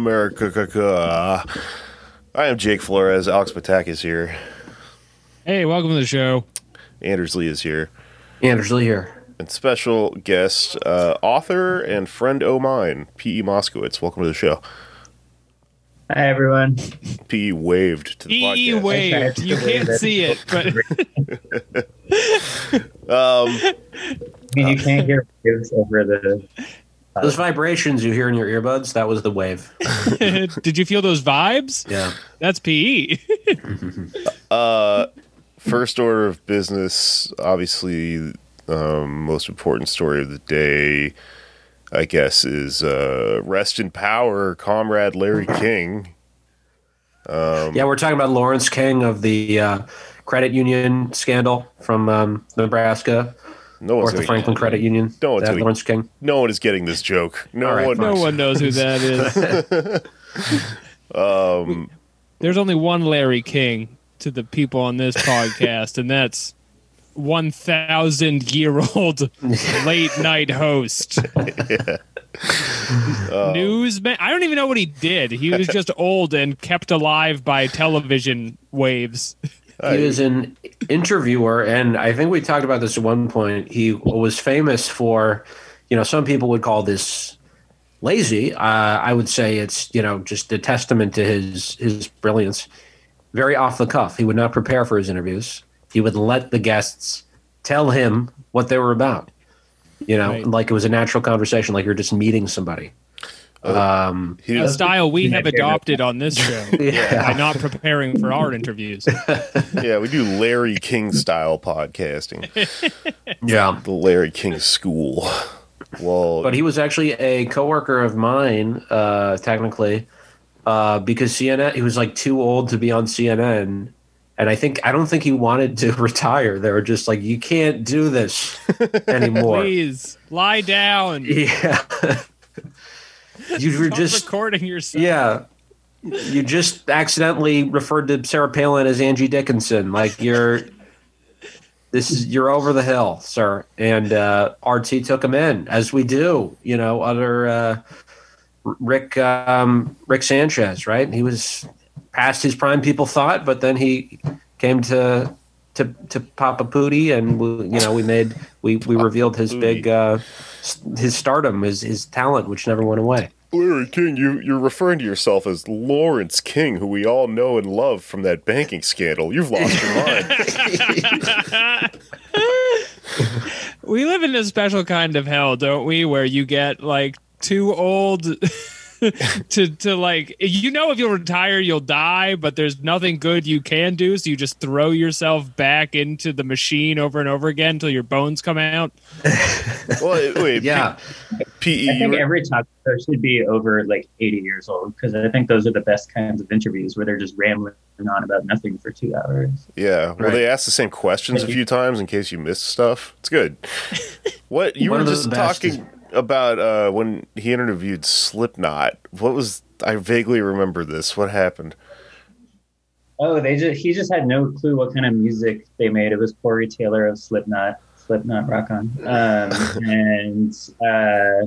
America. I am Jake Flores. Alex Patak is here. Hey, welcome to the show. Anders Lee is here. Anders Lee here. And special guest, uh, author and friend o' mine, P.E. Moskowitz. Welcome to the show. Hi everyone. P.E. waved to the E podcast. waved. You can't see it, but Um, I mean, you can't hear waves over the. Those vibrations you hear in your earbuds, that was the wave. did you feel those vibes? Yeah. That's. PE. uh, first order of business, obviously, um, most important story of the day, I guess, is uh, rest in power, Comrade Larry King. yeah, we're talking about Lawrence King of the uh, credit union scandal from um, Nebraska, No or the Franklin Credit Union. No one's that Lawrence King. no one is getting this joke. No All right, one. No one knows who that is. Um, There's only one Larry King to the people on this podcast, and that's 1,000 year old late night host. Newsman. I don't even know what he did. He was just old and kept alive by television waves. He was an interviewer, and I think we talked about this at one point. He was famous for, you know, some people would call this lazy. Uh, I would say it's, you know, just a testament to his his brilliance. Very off the cuff. He would not prepare for his interviews. He would let the guests tell him what they were about. You know, Right. like it was a natural conversation, like you're just meeting somebody. Um, he A style we have adopted on this show yeah. by yeah. not preparing for our interviews. yeah, we do Larry King style podcasting. yeah. The Larry King School. Well, But he was actually a coworker of mine, uh, technically, uh, because CNN. He was like too old to be on CNN, and I think I don't think he wanted to retire. They were just like, "You can't do this anymore." Please lie down. yeah, you were just recording yourself. yeah. You just accidentally referred to Sarah Palin as Angie Dickinson. Like you're, this is you're over the hill, sir. And uh, RT took him in, as we do. You know, other uh, Rick um, Rick Sanchez, right? He was past his prime, people thought, but then he came to to to Papa Pootie, and we, you know we made we we revealed his big uh, his stardom, his his talent, which never went away. Larry King, you, you're referring to yourself as Lawrence King, who we all know and love from that banking scandal. You've lost your mind. We live in a special kind of hell, don't we? Where you get like too old to to like you know if you'll retire you'll die, but there's nothing good you can do, so you just throw yourself back into the machine over and over again until your bones come out. Well, wait, Yeah. P- PE. I think were- every talk show should be over like 80 years old because I think those are the best kinds of interviews where they're just rambling on about nothing for two hours. yeah. Well, Right. they ask the same questions a few times in case you missed stuff. It's good. What you One were of the just best talking about uh, when he interviewed Slipknot. What was I vaguely remember this? What happened? Oh, they just he just had no clue what kind of music they made. It was Corey Taylor of Slipknot, Slipknot Rock On, um, and uh,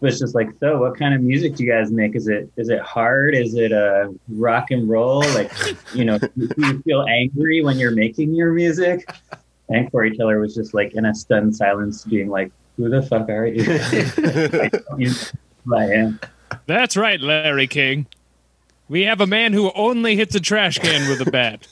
was just like, so what kind of music do you guys make? Is it is it hard? Is it uh, rock and roll? Like, you know, do you feel angry when you're making your music? And Corey Taylor was just like in a stunned silence, being like, "Who the fuck are you?" I don't know who I am. That's right, Larry King. We have a man who only hits a trash can with a bat.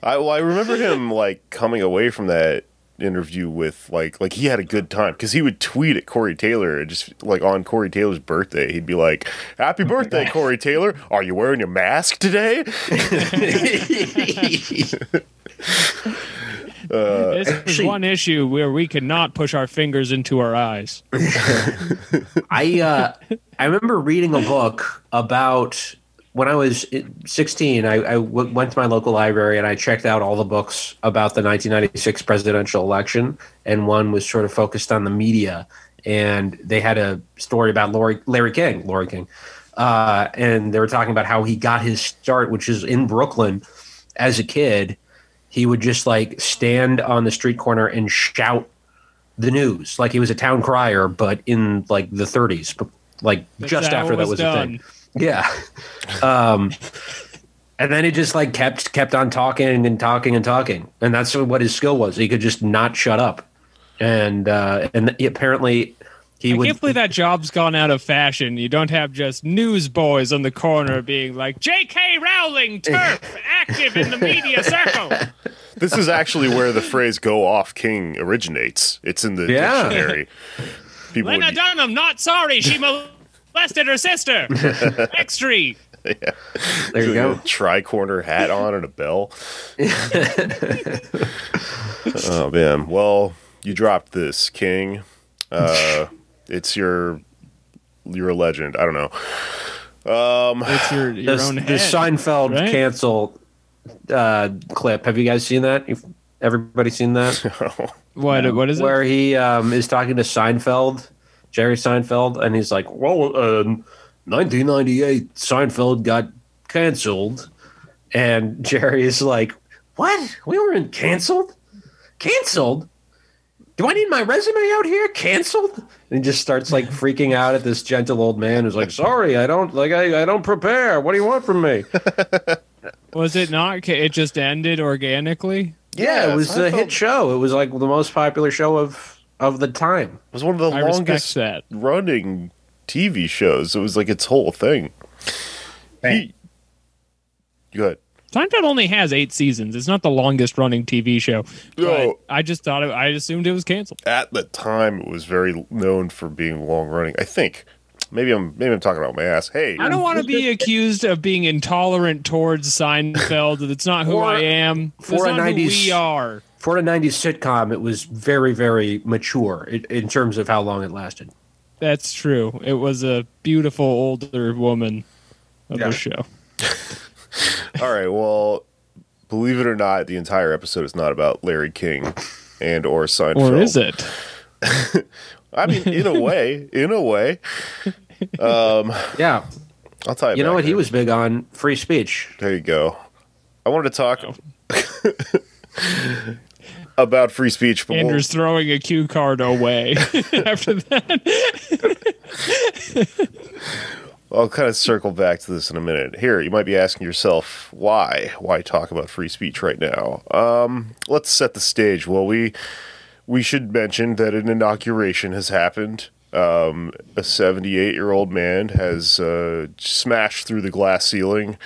I well, I remember him like coming away from that interview with like like he had a good time because he would tweet at Corey Taylor and just like on Corey Taylor's birthday he'd be like Happy oh birthday Corey Taylor are you wearing your mask today this is actually- one issue where we cannot push our fingers into our eyes. I uh, I remember reading a book about when I was 16. I, I w- went to my local library and I checked out all the books about the 1996 presidential election, and one was sort of focused on the media. And they had a story about Larry, Larry King, Larry King, uh, and they were talking about how he got his start, which is in Brooklyn, as a kid. He would just like stand on the street corner and shout the news like he was a town crier, but in like the 30s, like That's just after it that was a thing. Yeah. Um, and then it just like kept kept on talking and talking and talking, and that's what his skill was. He could just not shut up, and uh, and he, apparently he I would. can't believe that job's gone out of fashion. You don't have just newsboys on the corner being like, J.K. Rowling, turf, active in the media circle. This is actually where the phrase "go off king" originates. It's in the Yeah. dictionary. People Lena would, Dunham, not sorry. She molested her sister. Extree. there you go. tri-corner hat on and a bell. oh man. Well, you dropped this, King. Uh, it's your you're a legend. I don't know. Um, It's your, your The, own the head. Seinfeld right? cancel uh, clip. Have you guys seen that? You've, everybody seen that? What, what is it? where he um, is talking to Seinfeld, Jerry Seinfeld, and he's like, "Well, um, 1998, Seinfeld got canceled," and Jerry is like, "What? We weren't canceled? Canceled? Do I need my resume out here? Canceled?" And he just starts like freaking out at this gentle old man who's like, "Sorry, I don't like I, I don't prepare. What do you want from me?" Was it not? ca- It just ended organically. Yeah, it was a Seinfeld hit show. It was like the most popular show of of the time. It was one of the I longest that. running TV shows. It was like its whole thing. Right. He, good. Seinfeld only has eight seasons. It's not the longest running TV show. No. I just thought it, I assumed it was canceled. At the time, it was very known for being long running. I think. Maybe I'm maybe I'm talking about my ass. Hey, I don't want to be accused of being intolerant towards Seinfeld. That's not who For- I am. That's for a 90s we are. for a 90s sitcom, it was very, very mature in, in terms of how long it lasted. That's true. It was a beautiful older woman of Yeah. the show. All right. Well, believe it or not, the entire episode is not about Larry King and or Seinfeld. Or is it? I mean, in a way, in a way. Um, yeah. I'll tell you. You know back what? He was big on free speech. There you go. I wanted to talk Oh. about free speech, but we'll- Andrew's throwing a cue card away after that. I'll kind of circle back to this in a minute. Here, you might be asking yourself, why? Why talk about free speech right now? Um, let's set the stage. Well, we we should mention that an inauguration has happened. Um, a 78 year old man has uh, smashed through the glass ceiling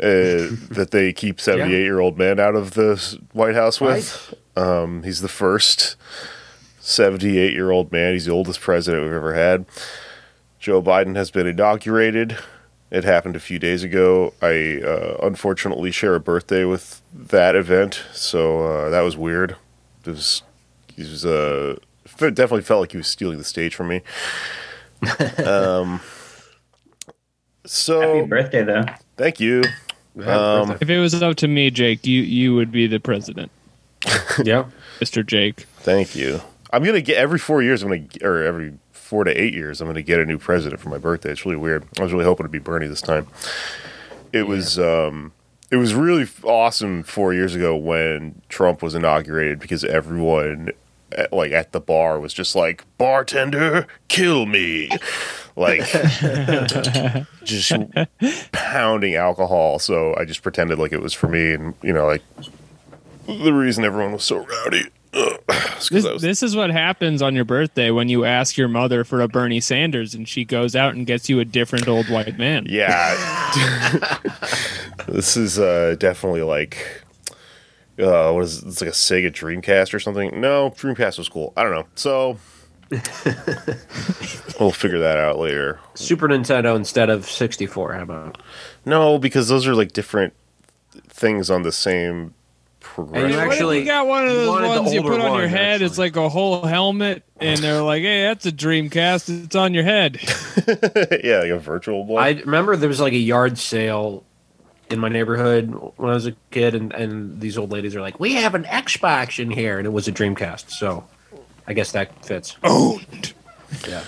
uh, that they keep 78 year old men out of the White House with. Um, he's the first 78 year old man. He's the oldest president we've ever had. Joe Biden has been inaugurated. It happened a few days ago. I uh, unfortunately share a birthday with that event, so uh, that was weird. It was, he was uh, fe- definitely felt like he was stealing the stage from me. um, so Happy birthday, though. thank you. Um, if it was up to me, Jake, you you would be the president, yeah. Mr. Jake. Thank you. I'm gonna get every four years. I'm gonna g- or every four to eight years. I'm gonna get a new president for my birthday. It's really weird. I was really hoping to be Bernie this time. It was um, it was really awesome four years ago when Trump was inaugurated because everyone at, like at the bar was just like bartender, kill me, like just pounding alcohol. So I just pretended like it was for me, and you know like. The reason everyone was so rowdy ugh, is 'cause This, was this is what happens on your birthday when you ask your mother for a Bernie Sanders and she goes out and gets you a different old white man. Yeah. this is uh, definitely like uh, what is it? it's like a Sega Dreamcast or something? No, Dreamcast was cool. I don't know. So we'll figure that out later. Super Nintendo instead of 64. How about? No, because those are like different things on the same progressive. you What if actually- you got one of those ones you put on your one, head. It's like a whole helmet, and they're like, "Hey, that's a Dreamcast. It's on your head." yeah, like a virtual one. I remember there was like a yard sale in my neighborhood when I was a kid, and, and these old ladies are like, "We have an Xbox in here," and it was a Dreamcast. So I guess that fits. Owned. Yeah.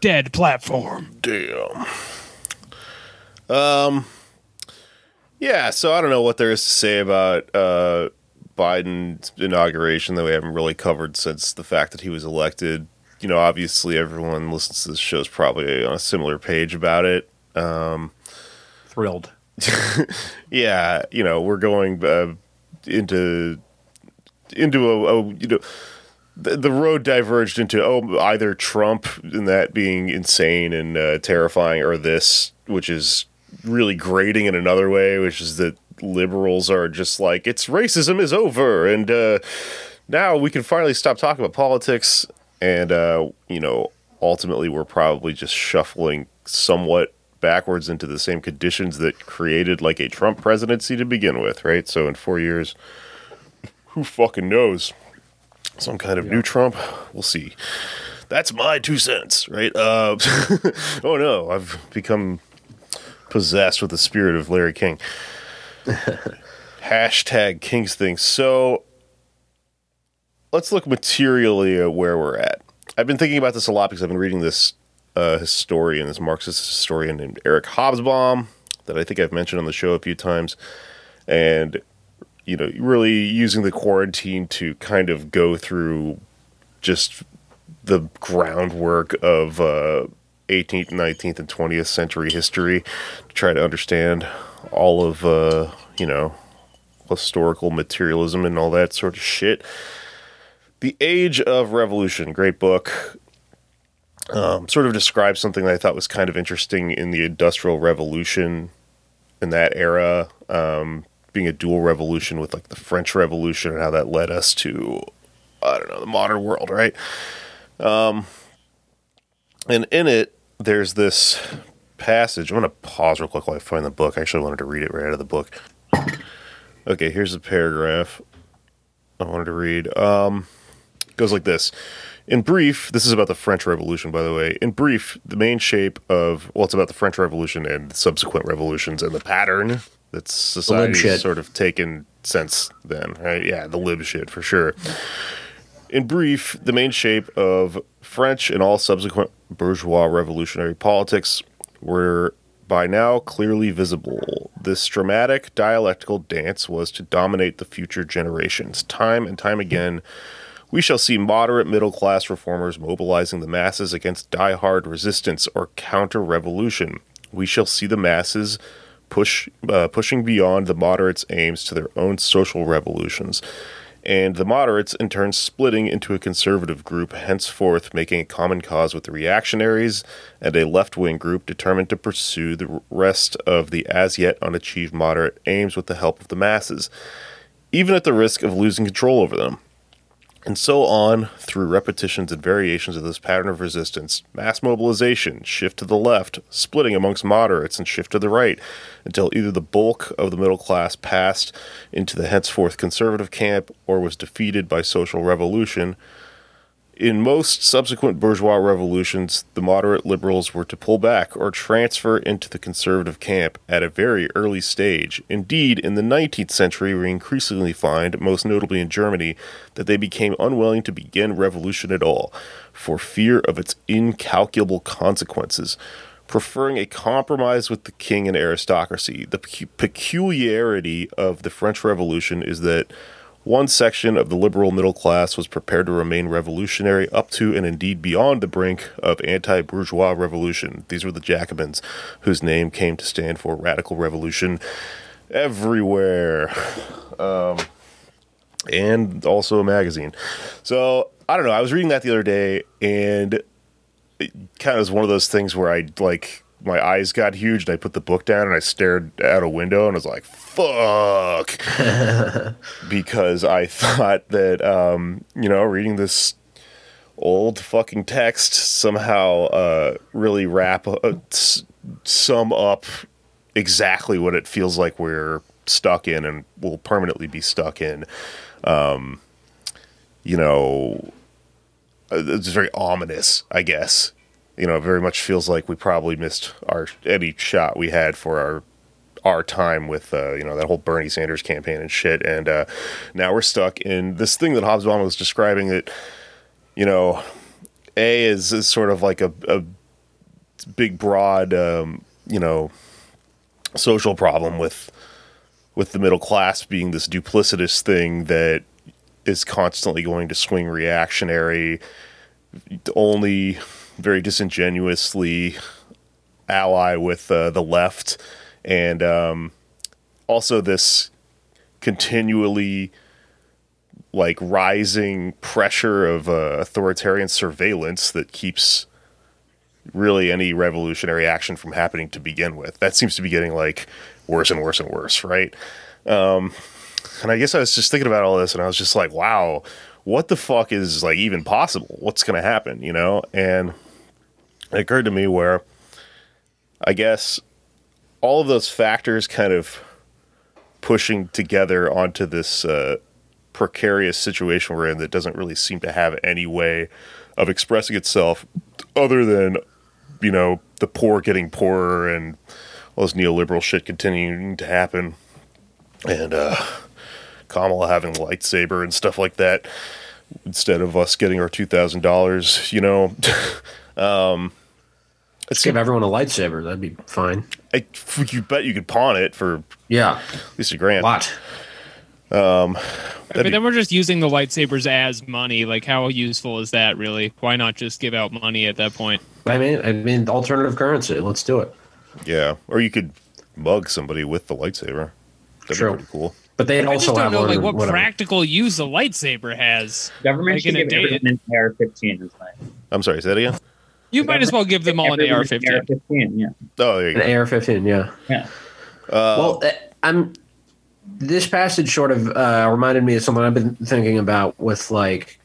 Dead platform. Damn. Um. Yeah, so I don't know what there is to say about uh, Biden's inauguration that we haven't really covered since the fact that he was elected. You know, obviously everyone listens to this show is probably on a similar page about it. Thrilled. Yeah, you know, we're going uh, into into a, a you know the, the road diverged into oh either Trump and that being insane and uh, terrifying or this which is really grating in another way which is that liberals are just like it's racism is over and uh, now we can finally stop talking about politics and uh, you know ultimately we're probably just shuffling somewhat backwards into the same conditions that created like a Trump presidency to begin with right so in 4 years who fucking knows some kind of new Trump. We'll see. That's my two cents, right? Uh, oh no, I've become possessed with the spirit of Larry King. Hashtag King's thing. So let's look materially at where we're at. I've been thinking about this a lot because I've been reading this uh, historian, this Marxist historian named Eric Hobsbawm, that I think I've mentioned on the show a few times. And you know, really using the quarantine to kind of go through just the groundwork of uh, 18th, 19th, and 20th century history to try to understand all of, uh, you know, historical materialism and all that sort of shit. The Age of Revolution, great book. Um, sort of describes something that I thought was kind of interesting in the Industrial Revolution in that era. Um, being a dual revolution with like the French Revolution and how that led us to I don't know the modern world, right? Um, and in it, there's this passage. I'm gonna pause real quick while I find the book. I actually wanted to read it right out of the book. Okay, here's the paragraph I wanted to read. Um, it goes like this. In brief, this is about the French Revolution, by the way. In brief, the main shape of well, it's about the French Revolution and subsequent revolutions and the pattern that society shit. sort of taken since then, right? Yeah, the lib shit for sure. In brief, the main shape of French and all subsequent bourgeois revolutionary politics were by now clearly visible. This dramatic dialectical dance was to dominate the future generations. Time and time again, we shall see moderate middle class reformers mobilizing the masses against die-hard resistance or counter revolution. We shall see the masses push uh, pushing beyond the moderates' aims to their own social revolutions, and the moderates in turn splitting into a conservative group, henceforth making a common cause with the reactionaries and a left-wing group determined to pursue the rest of the as yet unachieved moderate aims with the help of the masses, even at the risk of losing control over them. And so on through repetitions and variations of this pattern of resistance, mass mobilization, shift to the left, splitting amongst moderates, and shift to the right, until either the bulk of the middle class passed into the henceforth conservative camp or was defeated by social revolution. In most subsequent bourgeois revolutions, the moderate liberals were to pull back or transfer into the conservative camp at a very early stage. Indeed, in the 19th century, we increasingly find, most notably in Germany, that they became unwilling to begin revolution at all, for fear of its incalculable consequences, preferring a compromise with the king and aristocracy. The pecu- peculiarity of the French Revolution is that one section of the liberal middle class was prepared to remain revolutionary up to and indeed beyond the brink of anti bourgeois revolution. These were the Jacobins, whose name came to stand for radical revolution everywhere. Um, and also a magazine. So I don't know. I was reading that the other day, and it kind of was one of those things where I like my eyes got huge, and I put the book down and I stared out a window, and I was like, "Fuck," because I thought that um, you know reading this old fucking text somehow uh, really wrap uh, s- sum up exactly what it feels like we're stuck in and will permanently be stuck in. Um, you know, uh, it's very ominous, I guess. You know, it very much feels like we probably missed our any shot we had for our our time with uh, you know that whole Bernie Sanders campaign and shit, and uh, now we're stuck in this thing that Hobsbawm was describing. That you know, A is, is sort of like a, a big, broad, um, you know, social problem with with the middle class being this duplicitous thing that is constantly going to swing reactionary, only very disingenuously ally with uh, the left, and um, also this continually like rising pressure of uh, authoritarian surveillance that keeps really any revolutionary action from happening to begin with. That seems to be getting like worse and worse and worse, right? Um, and I guess I was just thinking about all this and I was just like, wow, what the fuck is like even possible? What's going to happen, you know? And it occurred to me where I guess all of those factors kind of pushing together onto this uh, precarious situation we're in that doesn't really seem to have any way of expressing itself other than you know the poor getting poorer and all this neoliberal shit continuing to happen. And uh Kamala having lightsaber and stuff like that instead of us getting our two thousand dollars you know? Um Let's give everyone a lightsaber. That'd be fine. I, you bet you could pawn it for Yeah, at least a grand A lot. Um, but be- then we're just using the lightsabers as money. Like, how useful is that really? Why not just give out money at that point? I mean, I mean, alternative currency. Let's do it. yeah or you could mug somebody with the lightsaber that'd True. be pretty cool But they I also just don't have know like what whatever. practical use the lightsaber has. Government Like should in a give day- everyone an AR-15 is i'm sorry say that again You might as well give them all an AR-15. AR-15, yeah, oh there you An AR-15. Yeah. yeah. well, uh, I'm. This passage sort of uh, reminded me of something I've been thinking about with like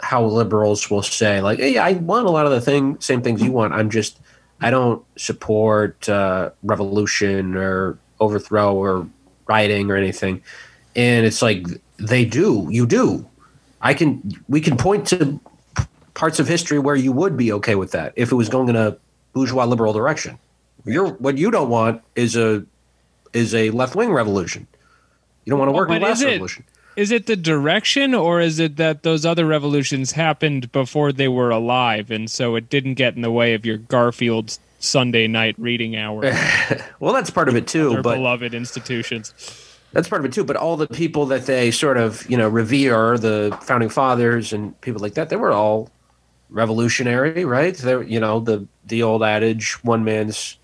how liberals will say like, "Hey, I want a lot of the thing, same things you want. I'm just, I don't support uh, revolution or overthrow or rioting or anything." And it's like they do. You do. I can. We can point to parts of history where you would be okay with that if it was going in a bourgeois liberal direction. You're what you don't want is a is a left wing revolution. You don't want to work but class revolution. Is it the direction, or is it that those other revolutions happened before they were alive, and so it didn't get in the way of your Garfield Sunday night reading hour? Well, that's part of it too, Their but beloved institutions. that's part of it too. But all the people that they sort of you know revere, the founding fathers and people like that, they were all revolutionary, right? They're you know the the old adage, one man's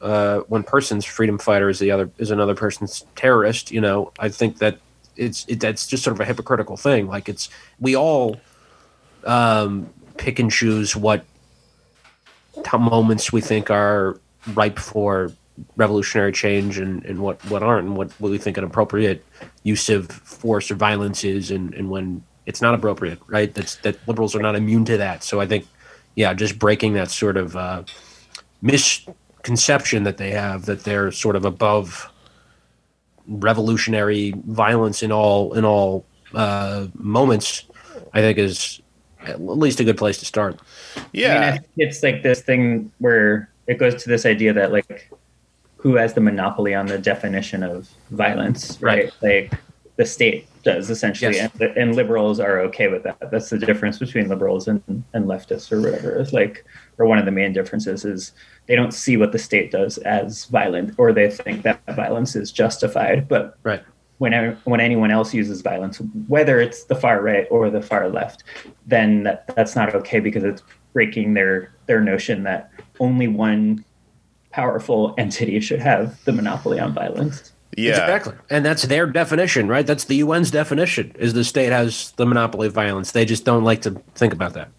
uh, one person's freedom fighter is the other is another person's terrorist. You know, I think that it's it, that's just sort of a hypocritical thing. Like it's we all um, pick and choose what t- moments we think are ripe for revolutionary change and, and what, what aren't and what, what we think an appropriate use of force or violence is and, and when it's not appropriate right? That's that liberals are not immune to that. So i think yeah just breaking that sort of uh, misconception that they have that they're sort of above revolutionary violence in all in all uh, moments i think is at least a good place to start. I mean, yeah I think it's like this thing where it goes to this idea that like who has the monopoly on the definition of violence, right? Like the state does essentially, Yes. and, and liberals are okay with that. That's the difference between liberals and, and leftists or whatever. It's like, or one of the main differences is they don't see what the state does as violent, or they think that violence is justified. But right when when anyone else uses violence, whether it's the far right or the far left, then that, that's not okay because it's breaking their their notion that only one powerful entity should have the monopoly on violence. Yeah Exactly. And that's their definition, right? That's the UN's definition is the state has the monopoly of violence. They just don't like to think about that.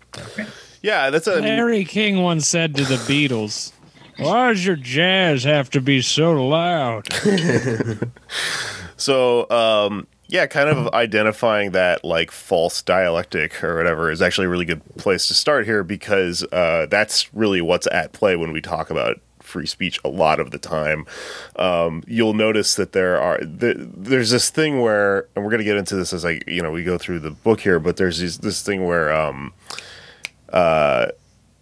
yeah that's a Larry King once said to the Beatles, "Why does your jazz have to be so loud?" So, um, yeah, kind of identifying that like false dialectic or whatever is actually a really good place to start here because uh, that's really what's at play when we talk about free speech a lot of the time. Um, you'll notice that there are th- there's this thing where, and we're going to get into this as I you know we go through the book here, but there's this, this thing where um, uh,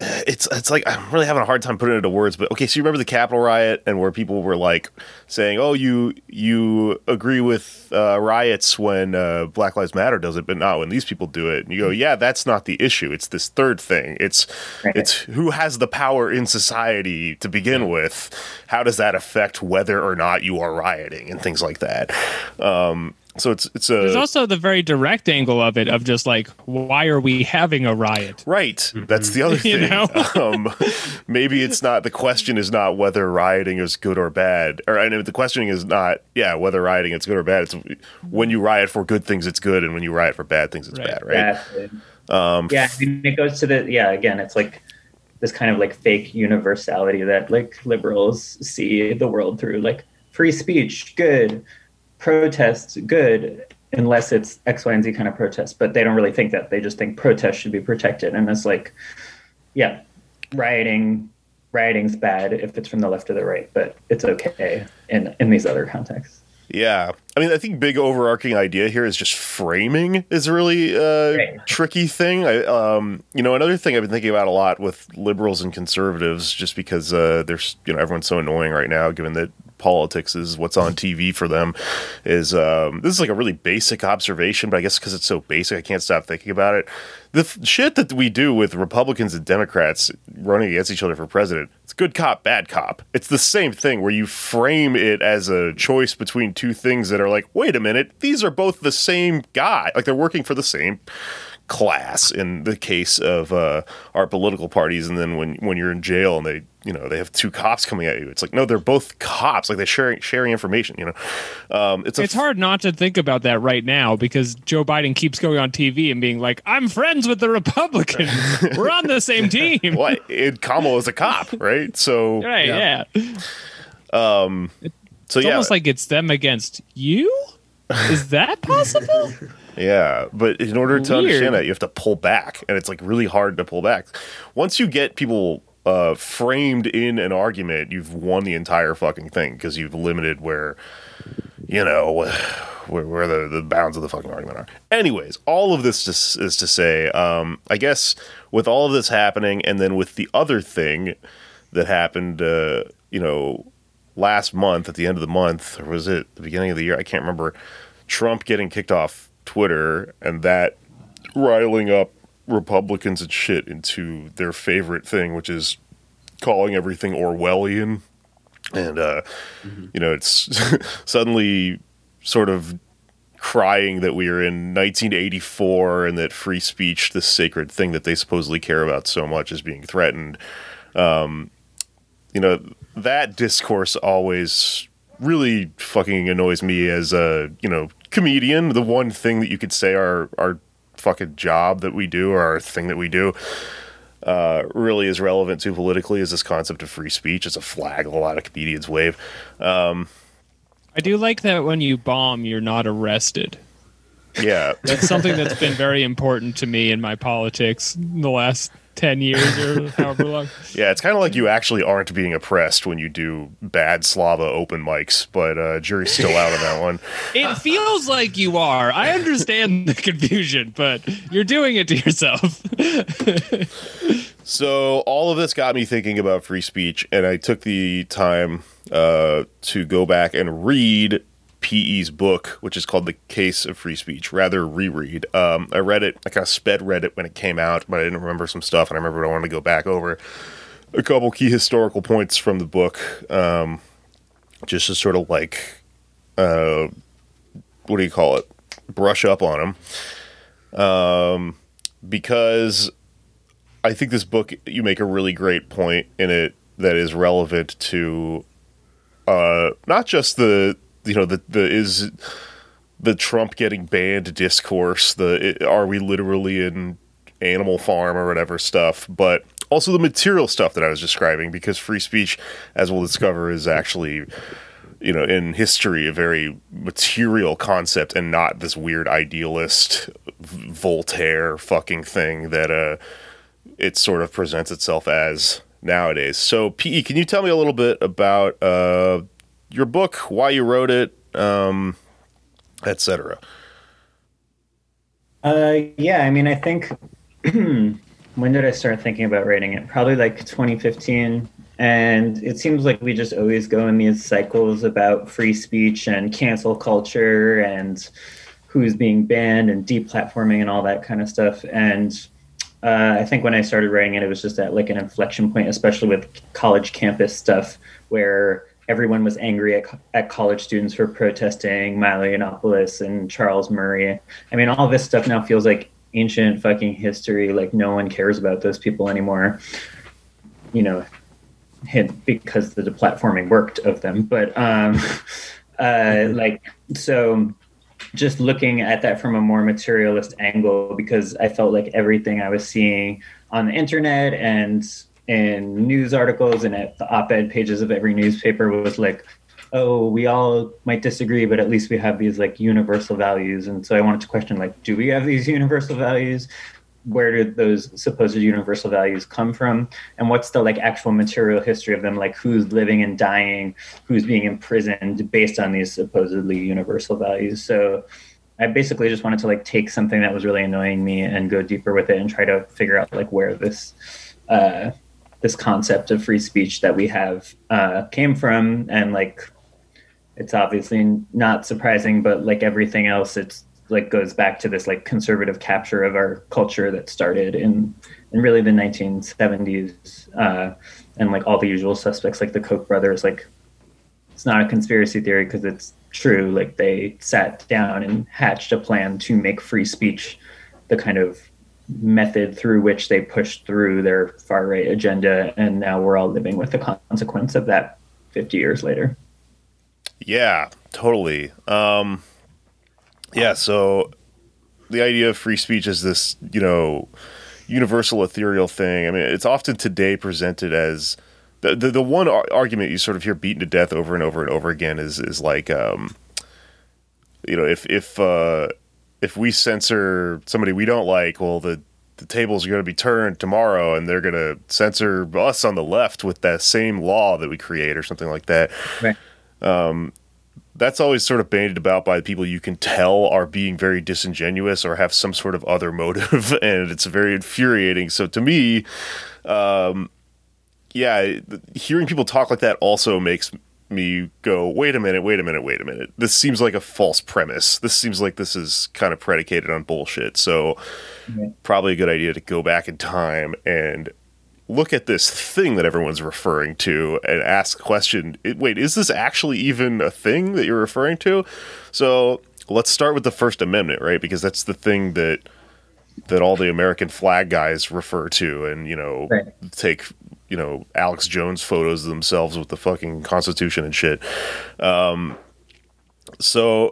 it's it's like I'm really having a hard time putting it into words, but okay, so you remember the Capitol riot and where people were like saying, "Oh, you you agree with uh, riots when uh, Black Lives Matter does it, but not when these people do it." And you go, "Yeah, that's not the issue. It's this third thing. It's Right. it's who has the power in society to begin with. How does that affect whether or not you are rioting and things like that?" Um, so it's it's a There's also the very direct angle of it of just like, why are we having a riot? Right. That's the other You thing. know? um, maybe it's not the question is not whether rioting is good or bad, or I know the questioning is not yeah whether rioting is good or bad. It's when you riot for good things, it's good, and when you riot for bad things, it's Right. bad. Right. Exactly. yeah, I mean, it goes to the yeah. Again, it's like this kind of like fake universality that like liberals see the world through. Like free speech, good. Protests, good. Unless it's X, Y, and Z kind of protest, but they don't really think that. They just think protests should be protected, and it's like, yeah, rioting, rioting's bad if it's from the left or the right, but it's okay in in these other contexts. Yeah. I mean, I think big overarching idea here is just framing is a really uh, Right. tricky thing. I, um, you know, another thing I've been thinking about a lot with liberals and conservatives, just because uh, there's, you know, everyone's so annoying right now, given that politics is what's on TV for them, is um, this is like a really basic observation, but I guess because it's so basic, I can't stop thinking about it. The f- shit that we do with Republicans and Democrats running against each other for president, it's good cop, bad cop. It's the same thing where you frame it as a choice between two things that are like, wait a minute, these are both the same guy. Like they're working for the same class in the case of uh, our political parties and then when when you're in jail and they you know they have two cops coming at you it's like no they're both cops like they're sharing sharing information you know um, it's a It's hard not to think about that right now because Joe Biden keeps going on TV and being like, I'm friends with the Republicans. We're on the same team. what it Kamala is a cop right so Right, yeah. so It's yeah almost like it's them against you? Is that possible? Yeah, but in order to Weird. understand that, you have to pull back, and it's like really hard to pull back. Once you get people uh, framed in an argument, you've won the entire fucking thing because you've limited where, you know, where, where the, the bounds of the fucking argument are. Anyways, all of this is, is to say, um, I guess with all of this happening, and then with the other thing that happened, uh, you know, last month at the end of the month, or was it the beginning of the year? I can't remember. Trump getting kicked off Twitter and that riling up Republicans and shit into their favorite thing, which is calling everything Orwellian. And, uh, you know, it's suddenly sort of crying that we are in 1984 and that free speech, this sacred thing that they supposedly care about so much, is being threatened. Um, you know, that discourse always really fucking annoys me as a, you know, comedian. The one thing that you could say our our fucking job that we do or our thing that we do uh, really is relevant to politically is this concept of free speech. It's a flag a lot of comedians wave. I do like that when you bomb, you're not arrested. Yeah. That's something that's been very important to me in my politics in the last 10 years or however long. Yeah, it's kind of like you actually aren't being oppressed when you do bad Slava open mics, but uh, jury's still out on that one. It feels like you are. I understand the confusion, but you're doing it to yourself. So all of this got me thinking about free speech, and I took the time uh, to go back and read PE's book, which is called The Case of Free Speech. Rather reread. Um, I read it. I kind of sped read it when it came out, but I didn't remember some stuff, and I remember I wanted to go back over a couple key historical points from the book, um, just to sort of like, uh, what do you call it? Brush up on them, um, because I think this book you make a really great point in it that is relevant to uh not just the you know the the is the Trump getting banned discourse the it, are we literally in Animal Farm or whatever stuff but also the material stuff that I was describing because free speech as we'll discover is actually you know in history a very material concept and not this weird idealist Voltaire fucking thing that uh it sort of presents itself as nowadays. So, PE, can you tell me a little bit about uh, your book, why you wrote it, um, etc.? Uh, yeah, I mean, I think when did I start thinking about writing it? Probably like 2015. And it seems like we just always go in these cycles about free speech and cancel culture and who's being banned and deplatforming and all that kind of stuff. And uh, I think when I started writing it, it was just at like an inflection point, especially with college campus stuff, where everyone was angry at, at college students for protesting Milo Yiannopoulos and Charles Murray. I mean, all this stuff now feels like ancient fucking history. Like no one cares about those people anymore. You know, because the deplatforming worked of them. But um, uh, like so, just looking at that from a more materialist angle, because I felt like everything I was seeing on the internet and in news articles and at the op-ed pages of every newspaper was like oh we all might disagree but at least we have these like universal values. And so i wanted to question like do we have these universal values? Where did those supposed universal values come from? And what's the like actual material history of them? Like who's living and dying? Who's being imprisoned based on these supposedly universal values? So i basically just wanted to like take something that was really annoying me and go deeper with it and try to figure out like where this uh, this concept of free speech that we have uh, came from. And like it's obviously not surprising but like everything else it's like goes back to this like conservative capture of our culture that started in in really the 1970s uh, and like all the usual suspects like the koch brothers. Like it's not a conspiracy theory because it's true. Like they sat down and hatched a plan to make free speech the kind of method through which they pushed through their far right agenda and now we're all living with the consequence of that 50 years later yeah totally um yeah, so the idea of free speech is this, you know, universal ethereal thing. I mean, it's often today presented as the the, the one ar- argument you sort of hear beaten to death over and over and over again is is like, um, you know, if if uh, if we censor somebody we don't like, well, the the tables are going to be turned tomorrow, and they're going to censor us on the left with that same law that we create, or something like that. Right. Um, that's always sort of bandied about by people you can tell are being very disingenuous or have some sort of other motive, and it's very infuriating. So to me, um, yeah, hearing people talk like that also makes me go, wait a minute, wait a minute, wait a minute. This seems like a false premise. This seems like this is kind of predicated on bullshit. So, yeah. probably a good idea to go back in time and look at this thing that everyone's referring to and ask question wait is this actually even a thing that you're referring to so let's start with the first amendment right because that's the thing that that all the american flag guys refer to and you know right. take you know alex jones photos of themselves with the fucking constitution and shit um so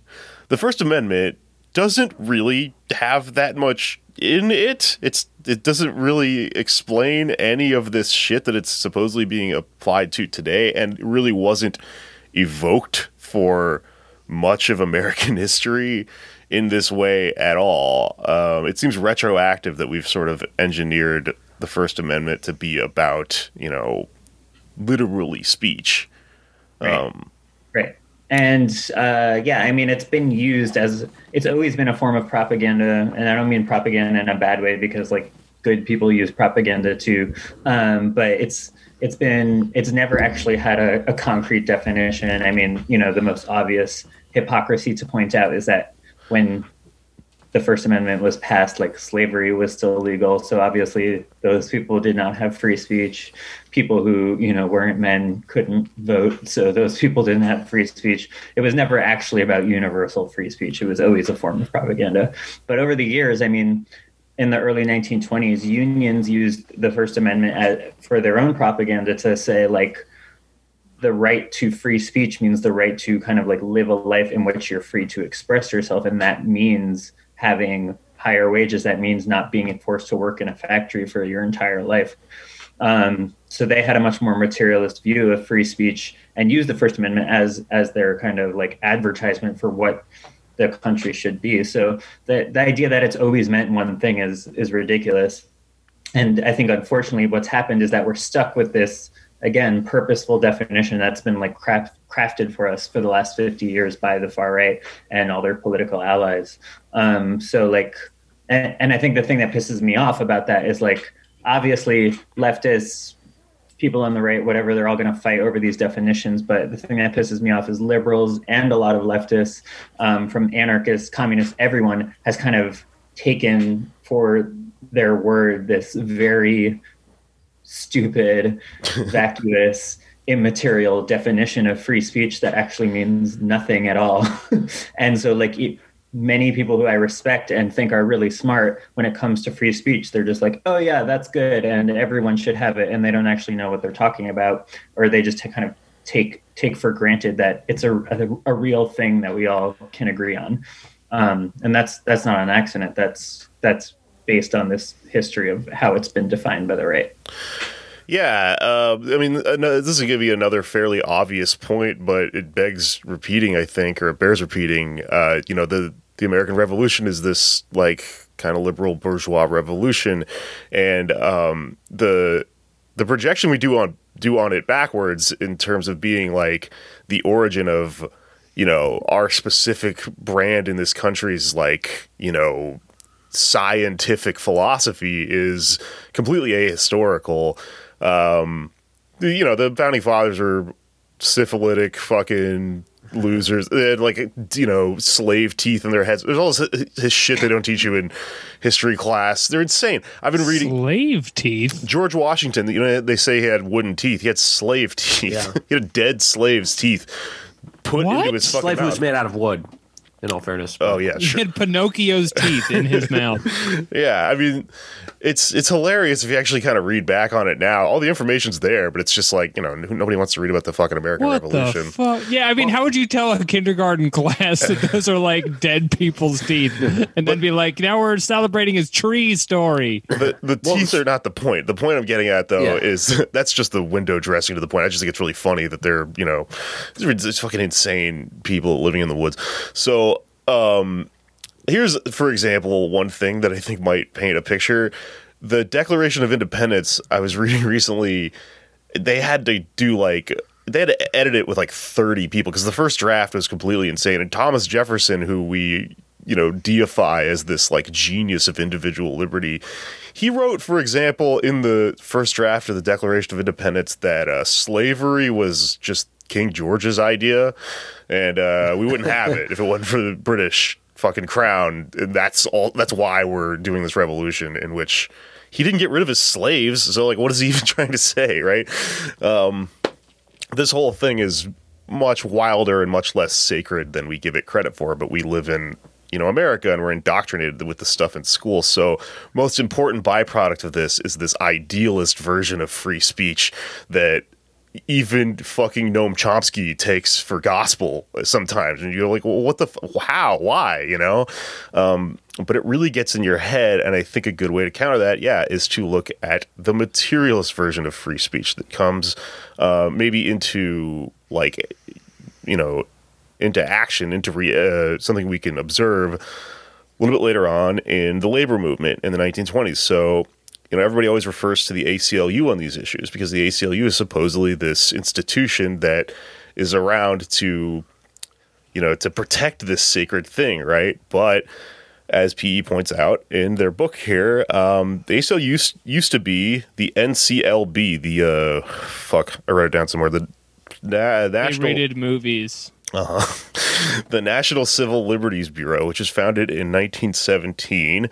the first amendment doesn't really have that much in it. It's it doesn't really explain any of this shit that it's supposedly being applied to today, and really wasn't evoked for much of American history in this way at all. Um, it seems retroactive that we've sort of engineered the First Amendment to be about you know literally speech. Right. Um, right. And uh, yeah, I mean, it's been used as it's always been a form of propaganda, and I don't mean propaganda in a bad way because like good people use propaganda too, um, but it's it's been it's never actually had a, a concrete definition. I mean, you know, the most obvious hypocrisy to point out is that when the First Amendment was passed, like slavery was still legal. So obviously, those people did not have free speech. People who you know weren't men couldn't vote, so those people didn't have free speech. It was never actually about universal free speech. It was always a form of propaganda. But over the years, I mean, in the early 1920s, unions used the First Amendment as, for their own propaganda to say like the right to free speech means the right to kind of like live a life in which you're free to express yourself and that means having higher wages, that means not being forced to work in a factory for your entire life. Um, so they had a much more materialist view of free speech and used the First Amendment as as their kind of like advertisement for what the country should be. So the the idea that it's always meant one thing is is ridiculous. and I think unfortunately what's happened is that we're stuck with this again purposeful definition that's been like craft, crafted for us for the last 50 years by the far right and all their political allies. Um, so like and, and i think the thing that pisses me off about that is like obviously leftists people on the right whatever they're all going to fight over these definitions but the thing that pisses me off is liberals and a lot of leftists um, from anarchists communists everyone has kind of taken for their word this very stupid, vacuous, immaterial definition of free speech that actually means nothing at all. and so, like, many people who I respect and think are really smart when it comes to free speech, they're just like, oh, yeah, that's good. And everyone should have it. And they don't actually know what they're talking about, or they just kind of take take for granted that it's a, a, a real thing that we all can agree on. Um, and that's that's not an accident. That's that's based on this history of how it's been defined by the right. Yeah, uh, I mean, this is to be another fairly obvious point, but it begs repeating, I think, or it bears repeating. Uh, you know, the the American Revolution is this like kind of liberal bourgeois revolution, and um, the the projection we do on do on it backwards in terms of being like the origin of you know our specific brand in this country is like you know scientific philosophy is completely ahistorical. Um, you know, the founding fathers are syphilitic fucking losers. They had like you know slave teeth in their heads. There's all this, this, shit they don't teach you in history class. They're insane. I've been reading slave teeth. George Washington. You know they say he had wooden teeth. He had slave teeth. Yeah. he had dead slave's teeth put what? into his fucking slave mouth. was made out of wood in all fairness. Oh yeah, sure. He had Pinocchio's teeth in his mouth. yeah, I mean, it's it's hilarious if you actually kind of read back on it now. All the information's there, but it's just like you know nobody wants to read about the fucking American what Revolution. The fuck? Yeah, I mean, well, how would you tell a kindergarten class that those are like dead people's teeth, and then be like, now we're celebrating his tree story? The the well, teeth are not the point. The point I'm getting at though yeah. is that's just the window dressing to the point. I just think it's really funny that they're you know it's fucking insane people living in the woods. So um, here's, for example, one thing that I think might paint a picture. The Declaration of Independence, I was reading recently, they had to do like they had to edit it with like 30 people because the first draft was completely insane. And Thomas Jefferson, who we, you know, deify as this like genius of individual liberty, he wrote, for example, in the first draft of the Declaration of Independence that uh, slavery was just King George's idea, and uh, we wouldn't have it if it wasn't for the British fucking crown. And that's all. That's why we're doing this revolution in which he didn't get rid of his slaves. So, like, what is he even trying to say, right? Um, this whole thing is much wilder and much less sacred than we give it credit for. But we live in you know America and we're indoctrinated with the stuff in school. So most important byproduct of this is this idealist version of free speech that even fucking Noam Chomsky takes for gospel sometimes, and you're like, well, what the, f- how, why, you know? Um, but it really gets in your head, and I think a good way to counter that, yeah, is to look at the materialist version of free speech that comes uh, maybe into like, you know, into action, into re- uh, something we can observe a little bit later on in the labor movement in the 1920s. So you know, everybody always refers to the ACLU on these issues because the ACLU is supposedly this institution that is around to, you know, to protect this sacred thing, right? But as PE points out in their book here, um, the ACLU used, used to be the NCLB, the uh, fuck, I wrote it down somewhere. The na- national rated movies. Uh-huh. the National Civil Liberties Bureau, which was founded in 1917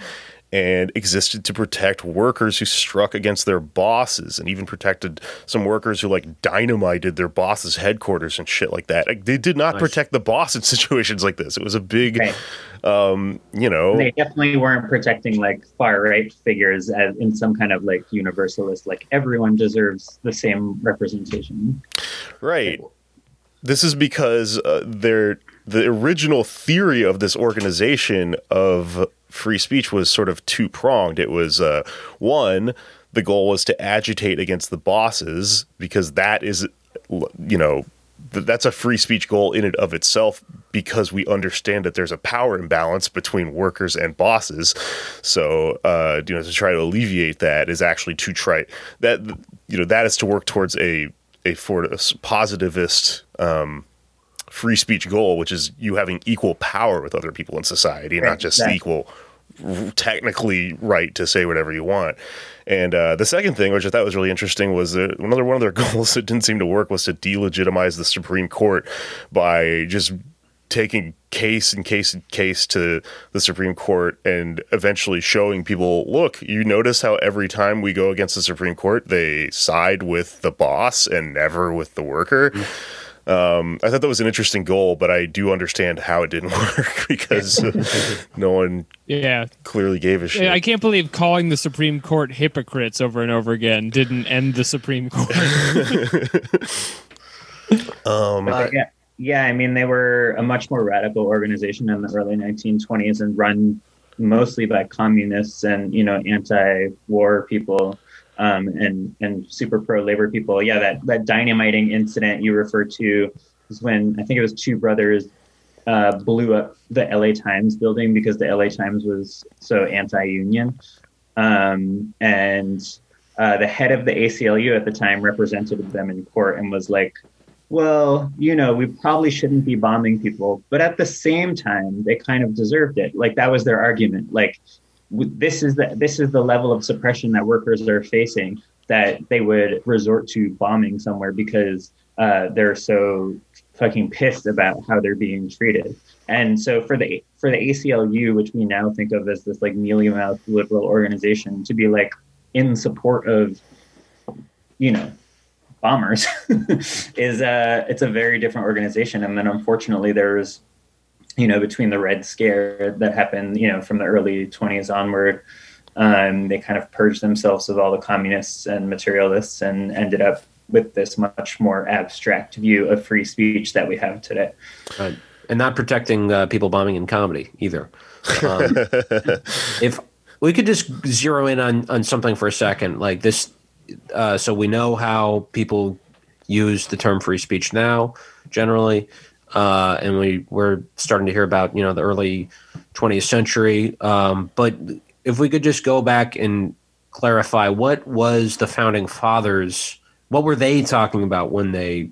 and existed to protect workers who struck against their bosses and even protected some workers who like dynamited their boss's headquarters and shit like that. Like, they did not nice. protect the boss in situations like this. It was a big, right. um, you know. They definitely weren't protecting like far right figures as in some kind of like universalist, like everyone deserves the same representation. Right. This is because uh, they're the original theory of this organization of free speech was sort of two pronged. It was uh, one, the goal was to agitate against the bosses because that is, you know, that's a free speech goal in and of itself. because we understand that there's a power imbalance between workers and bosses. So, uh, you know, to try to alleviate that is actually to try that you know that is to work towards a a for a positivist um, free speech goal, which is you having equal power with other people in society, Right, not just exactly. equal technically right to say whatever you want. And uh, the second thing, which I thought was really interesting, was that another one of their goals that didn't seem to work was to delegitimize the Supreme Court by just taking case and case and case to the Supreme Court and eventually showing people, look, you notice how every time we go against the Supreme Court, they side with the boss and never with the worker. Um, I thought that was an interesting goal, but I do understand how it didn't work because no one Yeah. clearly gave a shit. I can't believe calling the Supreme Court hypocrites over and over again didn't end the Supreme Court. um, Uh, yeah, yeah. I mean, they were a much more radical organization in the early 1920s and run mostly by communists and you know anti-war people um, and and super pro-labor people. Yeah, that that dynamiting incident you refer to is when I think it was two brothers uh, blew up the LA Times building because the LA Times was so anti-union, um, and uh, the head of the ACLU at the time represented them in court and was like, "Well, you know, we probably shouldn't be bombing people, but at the same time, they kind of deserved it." Like that was their argument. Like this is the this is the level of suppression that workers are facing that they would resort to bombing somewhere because uh, they're so fucking pissed about how they're being treated. And so for the for the ACLU, which we now think of as this like mealy mouthed liberal organization, to be like in support of, you know, bombers, is uh it's a very different organization. And then unfortunately, there's, you know, between the Red Scare that happened, you know, from the early 20s onward, um, they kind of purged themselves of all the communists and materialists and ended up with this much more abstract view of free speech that we have today. Right. And not protecting uh, people bombing in comedy either. Um, if we could just zero in on, on something for a second, like this, uh, so we know how people use the term free speech now, generally, uh, and we we're starting to hear about you know the early 20th century. Um, but if we could just go back and clarify what was the founding fathers, what were they talking about when they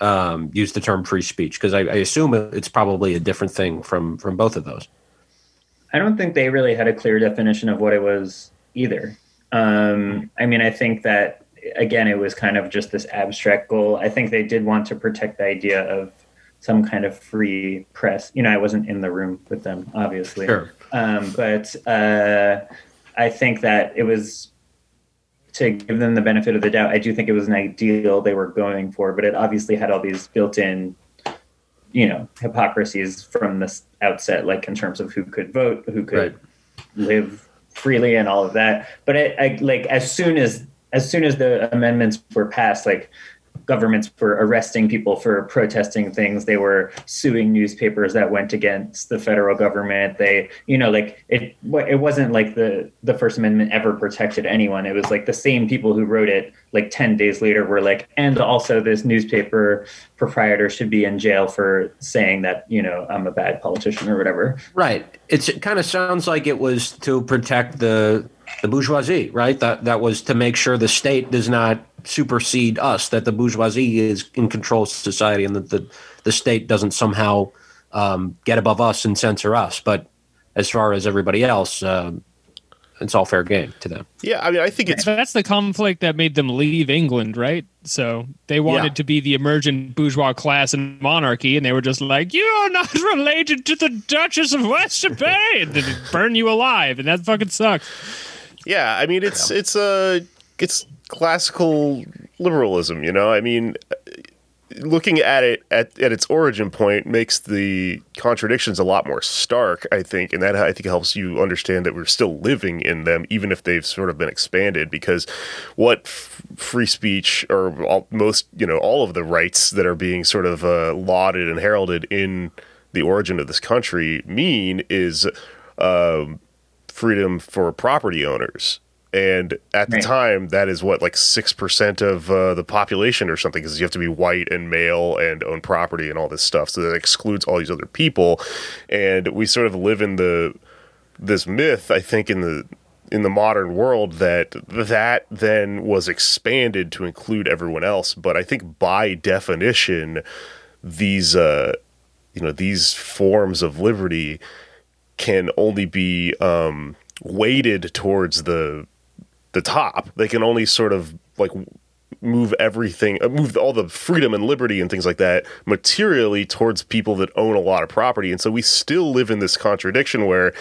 um, use the term free speech because I, I assume it's probably a different thing from from both of those. I don't think they really had a clear definition of what it was either. Um, I mean, I think that again, it was kind of just this abstract goal. I think they did want to protect the idea of some kind of free press. You know, I wasn't in the room with them, obviously, Sure. um, but uh, I think that it was to give them the benefit of the doubt. I do think it was an ideal they were going for, but it obviously had all these built-in you know hypocrisies from the outset like in terms of who could vote who could Right. live freely and all of that but it, I, like as soon as as soon as the amendments were passed like governments were arresting people for protesting things they were suing newspapers that went against the federal government they you know like it it wasn't like the the first amendment ever protected anyone it was like the same people who wrote it like 10 days later were like and also this newspaper proprietor should be in jail for saying that you know i'm a bad politician or whatever Right. It's, it kind of sounds like it was to protect the the bourgeoisie, right? That that was to make sure the state does not supersede us, that the bourgeoisie is in control of society, and that the the state doesn't somehow um, get above us and censor us. But as far as everybody else, um, it's all fair game to them. yeah, I mean, I think it's That's the conflict that made them leave England, right? So they wanted Yeah. to be the emergent bourgeois class and monarchy, and they were just like, "You're not related to the Duchess of Wester Bay," and then burn you alive, and that fucking sucks. Yeah, I mean it's it's a it's classical liberalism, you know. I mean, looking at it at, at its origin point makes the contradictions a lot more stark, I think, and that I think helps you understand that we're still living in them, even if they've sort of been expanded. Because what f- free speech or all, most, you know, all of the rights that are being sort of uh, lauded and heralded in the origin of this country mean is um, freedom for property owners And at the Right. time, that is what like six percent of uh, the population or something, because you have to be white and male and own property and all this stuff. So that excludes all these other people, and we sort of live in the this myth. I think in the in the modern world that that then was expanded to include everyone else. But I think by definition, these uh, you know these forms of liberty can only be um, weighted towards the the top. They can only sort of like move everything, uh, move all the freedom and liberty and things like that materially towards people that own a lot of property. And so we still live in this contradiction where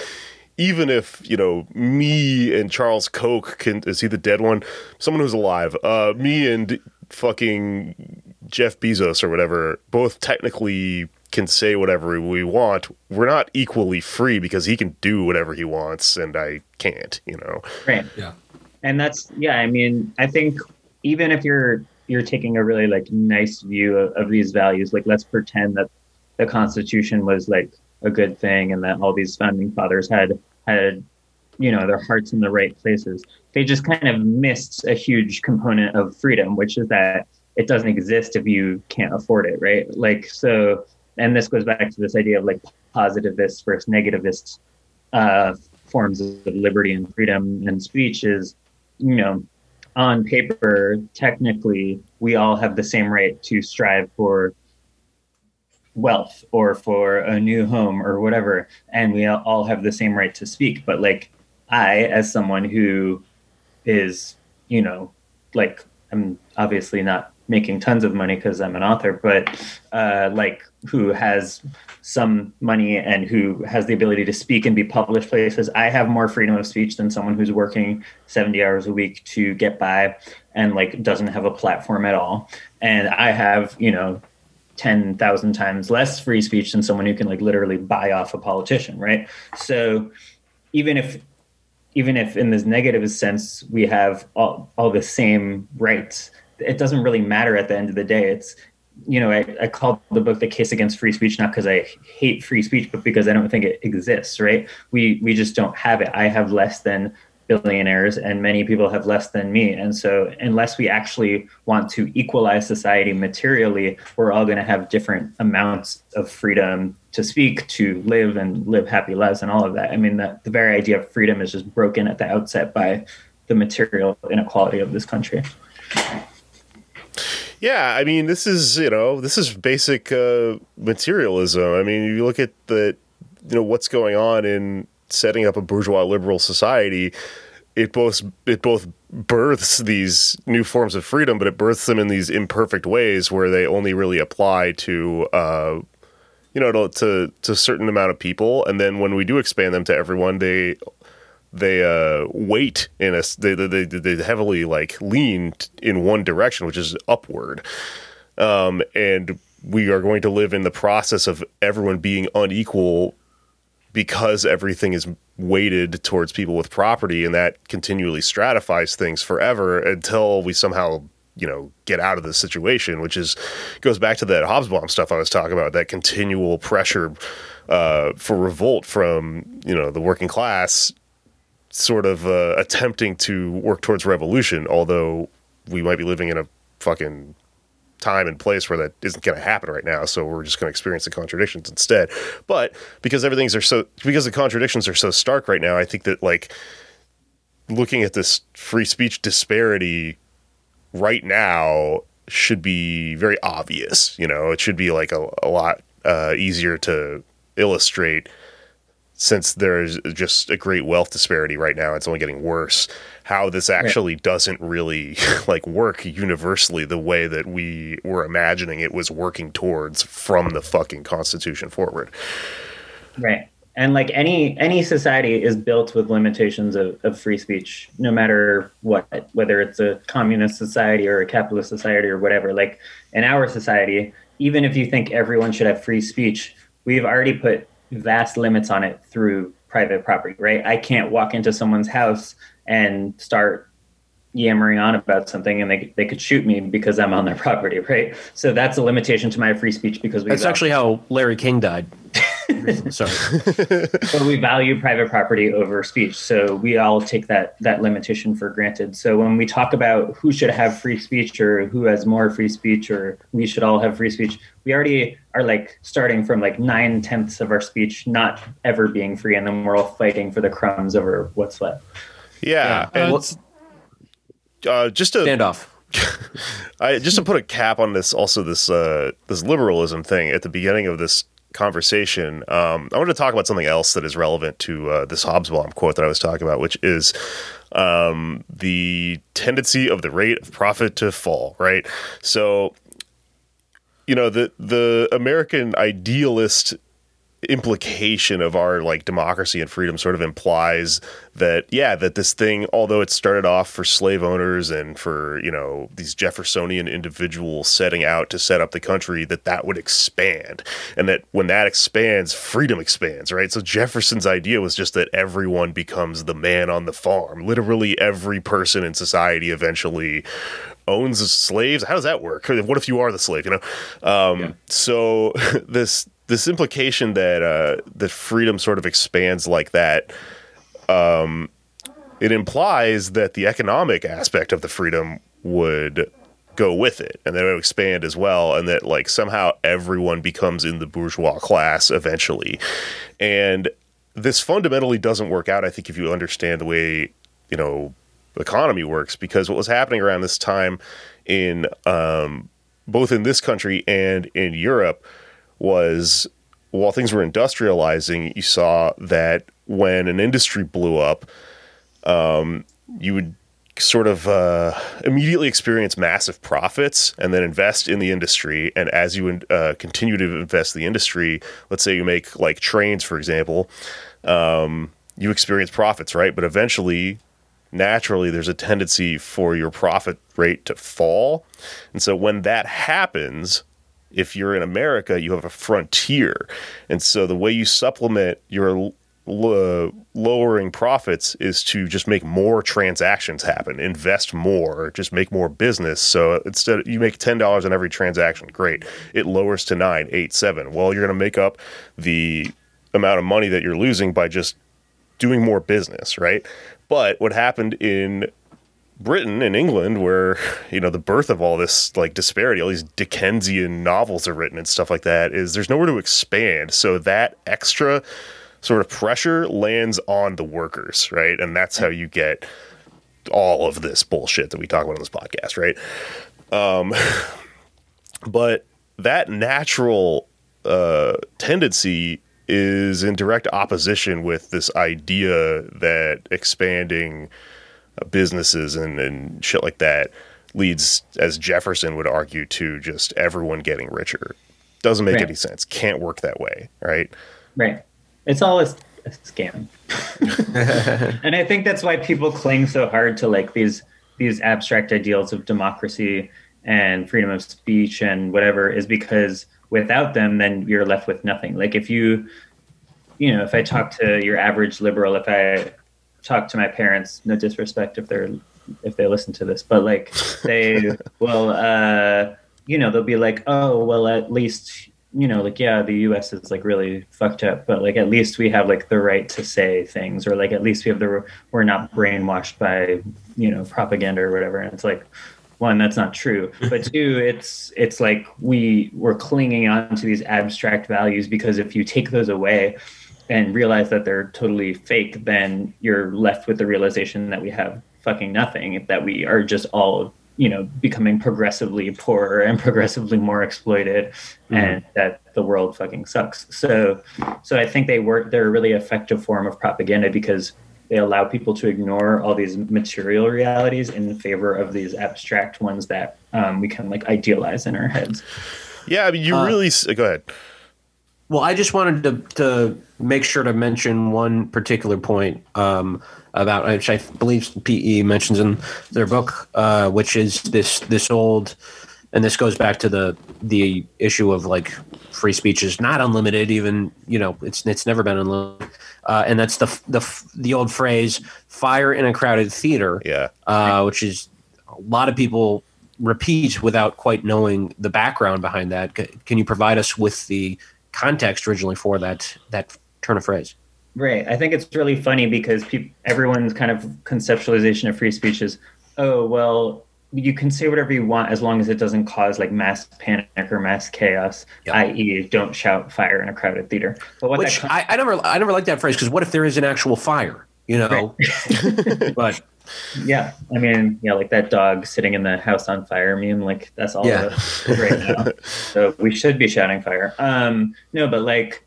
even if you know me and Charles Koch can is he the dead one? Someone who's alive. Uh, me and fucking Jeff Bezos or whatever both technically can say whatever we want. We're not equally free because he can do whatever he wants and I can't. You know. Right. Yeah. And that's yeah. I mean, I think even if you're you're taking a really like nice view of, of these values, like let's pretend that the Constitution was like a good thing and that all these founding fathers had had you know their hearts in the right places. They just kind of missed a huge component of freedom, which is that it doesn't exist if you can't afford it, right? Like so, and this goes back to this idea of like positivist versus negativist uh, forms of liberty and freedom and speech is, you know, on paper, technically, we all have the same right to strive for wealth or for a new home or whatever. And we all have the same right to speak. But like, I, as someone who is, you know, like, I'm obviously not making tons of money because I'm an author, but uh, like, who has some money and who has the ability to speak and be published places. I have more freedom of speech than someone who's working 70 hours a week to get by and like doesn't have a platform at all. And I have, you know, 10,000 times less free speech than someone who can like literally buy off a politician, right? So even if even if in this negative sense we have all, all the same rights, it doesn't really matter at the end of the day. It's you know, I, I called the book "The Case Against Free Speech" not because I hate free speech, but because I don't think it exists. Right? We we just don't have it. I have less than billionaires, and many people have less than me. And so, unless we actually want to equalize society materially, we're all going to have different amounts of freedom to speak, to live, and live happy lives, and all of that. I mean, the, the very idea of freedom is just broken at the outset by the material inequality of this country. Yeah, I mean, this is you know this is basic uh, materialism. I mean, you look at the you know what's going on in setting up a bourgeois liberal society. It both it both births these new forms of freedom, but it births them in these imperfect ways where they only really apply to uh, you know to, to to a certain amount of people, and then when we do expand them to everyone, they they uh weight in a they, they they heavily like lean in one direction which is upward. Um and we are going to live in the process of everyone being unequal because everything is weighted towards people with property and that continually stratifies things forever until we somehow you know get out of this situation which is goes back to that Hobsbawm stuff I was talking about that continual pressure uh, for revolt from you know the working class sort of uh, attempting to work towards revolution, although we might be living in a fucking time and place where that isn't going to happen right now. So we're just going to experience the contradictions instead. But because everything's are so because the contradictions are so stark right now, I think that like looking at this free speech disparity right now should be very obvious. You know, it should be like a, a lot uh, easier to illustrate since there's just a great wealth disparity right now, it's only getting worse. How this actually doesn't really like work universally the way that we were imagining it was working towards from the fucking Constitution forward. Right. And like any any society is built with limitations of, of free speech, no matter what, whether it's a communist society or a capitalist society or whatever. Like in our society, even if you think everyone should have free speech, we've already put vast limits on it through private property, right? I can't walk into someone's house and start yammering on about something and they, they could shoot me because I'm on their property, right? So that's a limitation to my free speech because we That's actually how Larry King died. Sorry. but we value private property over speech. So we all take that that limitation for granted. So when we talk about who should have free speech or who has more free speech or we should all have free speech, we already are like starting from like nine tenths of our speech not ever being free, and then we're all fighting for the crumbs over what's left. Yeah, Uh, and it's- uh, just to Standoff. I just to put a cap on this, also this uh, this liberalism thing at the beginning of this conversation. Um, I want to talk about something else that is relevant to uh, this Hobsbawm quote that I was talking about, which is um, the tendency of the rate of profit to fall. Right, so you know the the American idealist implication of our like democracy and freedom sort of implies that yeah that this thing although it started off for slave owners and for you know these jeffersonian individuals setting out to set up the country that that would expand. And that when that expands freedom expands right? So jefferson's idea was just that everyone becomes the man on the farm. Literally every person in society eventually owns slaves. How does that work? What if you are the slave you know? Um, so this this implication that uh, that freedom sort of expands like that, um, it implies that the economic aspect of the freedom would go with it, and that it would expand as well, and that like somehow everyone becomes in the bourgeois class eventually, and this fundamentally doesn't work out. I think if you understand the way you know economy works, because what was happening around this time in um, both in this country and in Europe was while things were industrializing, you saw that when an industry blew up, um, you would sort of uh, immediately experience massive profits and then invest in the industry. And as you uh, continue to invest in the industry, let's say you make like trains, for example, um, you experience profits, right? But eventually, naturally, there's a tendency for your profit rate to fall. And so when that happens, if you're in America, you have a frontier. And so the way you supplement your l- uh, lowering profits is to just make more transactions happen, invest more, just make more business. So instead, you make ten dollars on every transaction. Great, it lowers to nine, eight, seven. Well, you're going to make up the amount of money that you're losing by just doing more business, right? But what happened in Britain and England, where you know the birth of all this like disparity, all these Dickensian novels are written and stuff like that, is there's nowhere to expand. So that extra sort of pressure lands on the workers, right? And that's how you get all of this bullshit that we talk about on this podcast, right? Um, but that natural uh, tendency is in direct opposition with this idea that expanding Uh, businesses and, and shit like that leads, as Jefferson would argue, to just everyone getting richer. Doesn't make Right. any sense. Can't work that way, right? Right. It's all a, a scam. and I think that's why people cling so hard to like these these abstract ideals of democracy and freedom of speech and whatever is because without them then you're left with nothing. Like if you you know, if I talk to your average liberal, if I talk to my parents, no disrespect if they're if they listen to this, but like they will uh you know, they'll be like, "Oh, well at least you know, like, yeah, the US is like really fucked up, but like at least we have like the right to say things, or like at least we have the, we're not brainwashed by, you know, propaganda or whatever. And it's like, one, that's not true. But two, it's, it's like we, we're clinging on to these abstract values because if you take those away and realize that they're totally fake, then you're left with the realization that we have fucking nothing, that we are just all you know becoming progressively poorer and progressively more exploited and that the world fucking sucks. So so i think they work they're a really effective form of propaganda because they allow people to ignore all these material realities in favor of these abstract ones that um, we can like idealize in our heads. Yeah, I mean, you Uh, really go ahead. Well, I just wanted to, to make sure to mention one particular point um, about which I believe PE mentions in their book, uh, which is this this old, and this goes back to the the issue of like free speech is not unlimited. Even you know it's it's never been unlimited, uh, and that's the the the old phrase "fire in a crowded theater." Yeah, uh, which is a lot of people repeat without quite knowing the background behind that. C- Can you provide us with the context originally for that that turn of phrase. Right. I think it's really funny because peop everyone's kind of conceptualization of free speech is, oh well, you can say whatever you want as long as it doesn't cause like mass panic or mass chaos, Yep. i.e., don't shout fire in a crowded theater. But what Which I, I never I never like that phrase because what if there is an actual fire? You know, but Yeah, I mean, yeah, like that dog sitting in the house on fire meme, like that's all Yeah. right now. So we should be shouting fire. Um, no, but like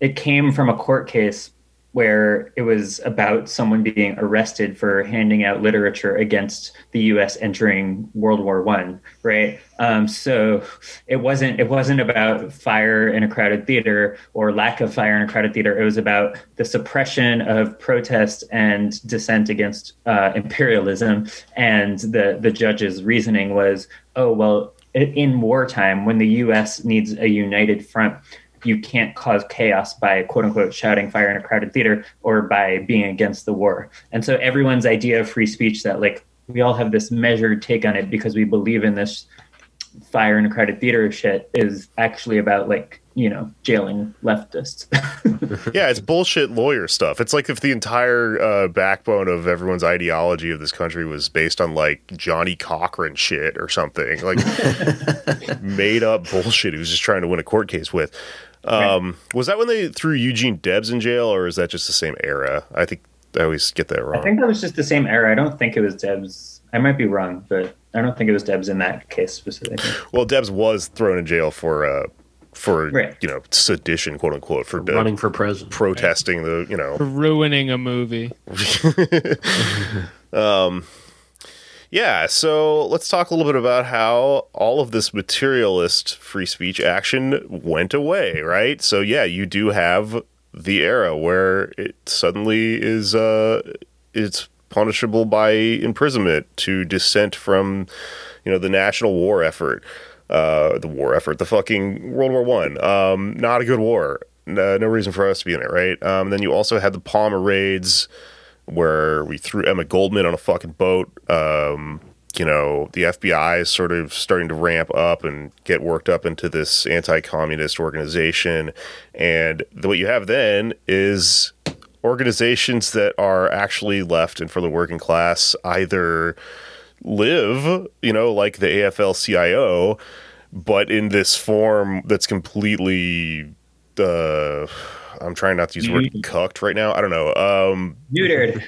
it came from a court case where it was about someone being arrested for handing out literature against the U.S. entering World War One, right? Um, so it wasn't it wasn't about fire in a crowded theater or lack of fire in a crowded theater. It was about the suppression of protest and dissent against uh, imperialism. And the the judge's reasoning was, oh well, in wartime when the U.S. needs a united front you can't cause chaos by quote unquote shouting fire in a crowded theater or by being against the war. And so everyone's idea of free speech that like we all have this measured take on it because we believe in this fire in a crowded theater shit is actually about like, you know, jailing leftists. Yeah, it's bullshit lawyer stuff. It's like if the entire uh, backbone of everyone's ideology of this country was based on like Johnnie Cochran shit or something, like made up bullshit. He was just trying to win a court case with. Um, Was that when they threw Eugene Debs in jail, or is that just the same era? I think I always get that wrong. I think that was just the same era. I don't think it was Debs. I might be wrong, but I don't think it was Debs in that case specifically. Well, Debs was thrown in jail for uh, for Right. you know sedition, quote unquote, for uh, running for president. protesting the you know ruining a movie. Yeah, so let's talk a little bit about how all of this materialist free speech action went away, right? So yeah, you do have the era where it suddenly is uh it's punishable by imprisonment to dissent from you know the national war effort. Uh the war effort, the fucking World War 1. Um not a good war. No, no reason for us to be in it, right? Um then you also had the Palmer raids where we threw Emma Goldman on a fucking boat. Um, you know, the FBI is sort of starting to ramp up and get worked up into this anti-communist organization, and the, what you have then is organizations that are actually left and for the working class either live, you know, like the AFL-CIO, but in this form that's completely. Uh, I'm trying not to use the word cucked right now. I don't know. Um, Neutered.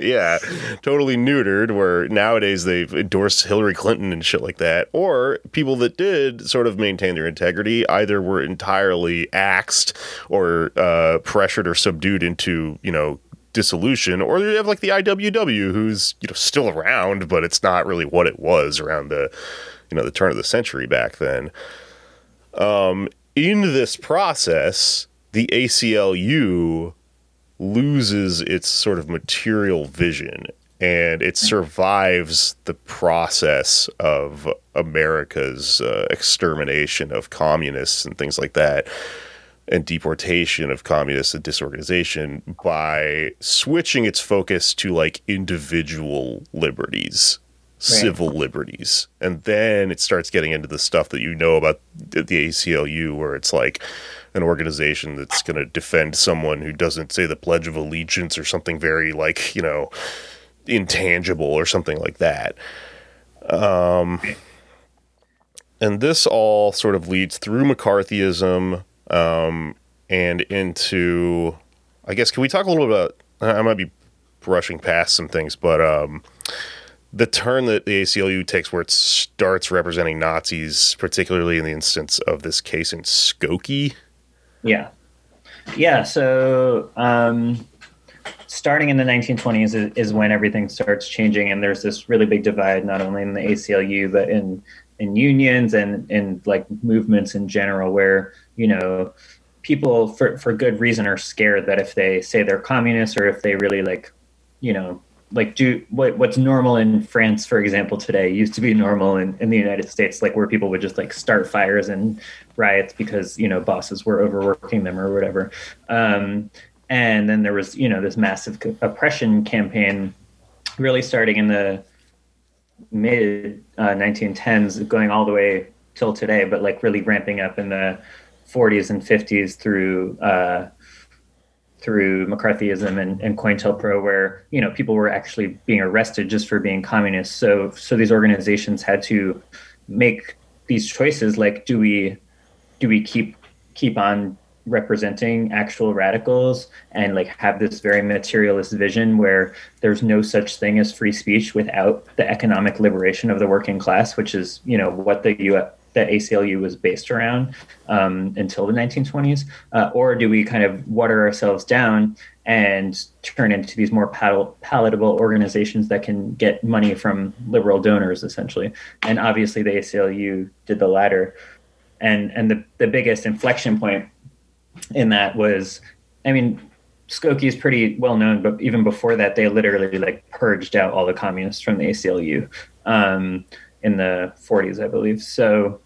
yeah, totally neutered. Where nowadays they've endorsed Hillary Clinton and shit like that, or people that did sort of maintain their integrity either were entirely axed or uh, pressured or subdued into you know dissolution, or you have like the IWW who's you know still around, but it's not really what it was around the you know the turn of the century back then. Um, in this process, the ACLU loses its sort of material vision and it survives the process of America's uh, extermination of communists and things like that and deportation of communists and disorganization by switching its focus to like individual liberties civil liberties. And then it starts getting into the stuff that you know about the ACLU where it's like an organization that's going to defend someone who doesn't say the pledge of allegiance or something very like you know intangible or something like that um and this all sort of leads through McCarthyism um, and into, I guess, can we talk a little bit about? I might be brushing past some things, but um, the turn that the ACLU takes, where it starts representing Nazis, particularly in the instance of this case in Skokie. Yeah. Yeah. So, um, starting in the 1920s is, is when everything starts changing, and there's this really big divide, not only in the ACLU, but in in unions and in like movements in general, where you know people for for good reason are scared that if they say they're communists or if they really like, you know, like do what what's normal in France, for example, today used to be normal in, in the United States, like where people would just like start fires and riots because you know bosses were overworking them or whatever. Um, and then there was you know this massive oppression campaign, really starting in the mid uh, 1910s, going all the way till today, but like really ramping up in the 40s and 50s through uh, through McCarthyism and, and COINTELPRO, where you know people were actually being arrested just for being communists. So so these organizations had to make these choices like do we do we keep keep on representing actual radicals and like have this very materialist vision where there's no such thing as free speech without the economic liberation of the working class which is you know what the U that ACLU was based around um, until the 1920s, uh, or do we kind of water ourselves down and turn into these more pal- palatable organizations that can get money from liberal donors, essentially? And obviously, the ACLU did the latter. And and the the biggest inflection point in that was, I mean, Skokie is pretty well known, but even before that, they literally like purged out all the communists from the ACLU. Um, in the 40s, I believe. So,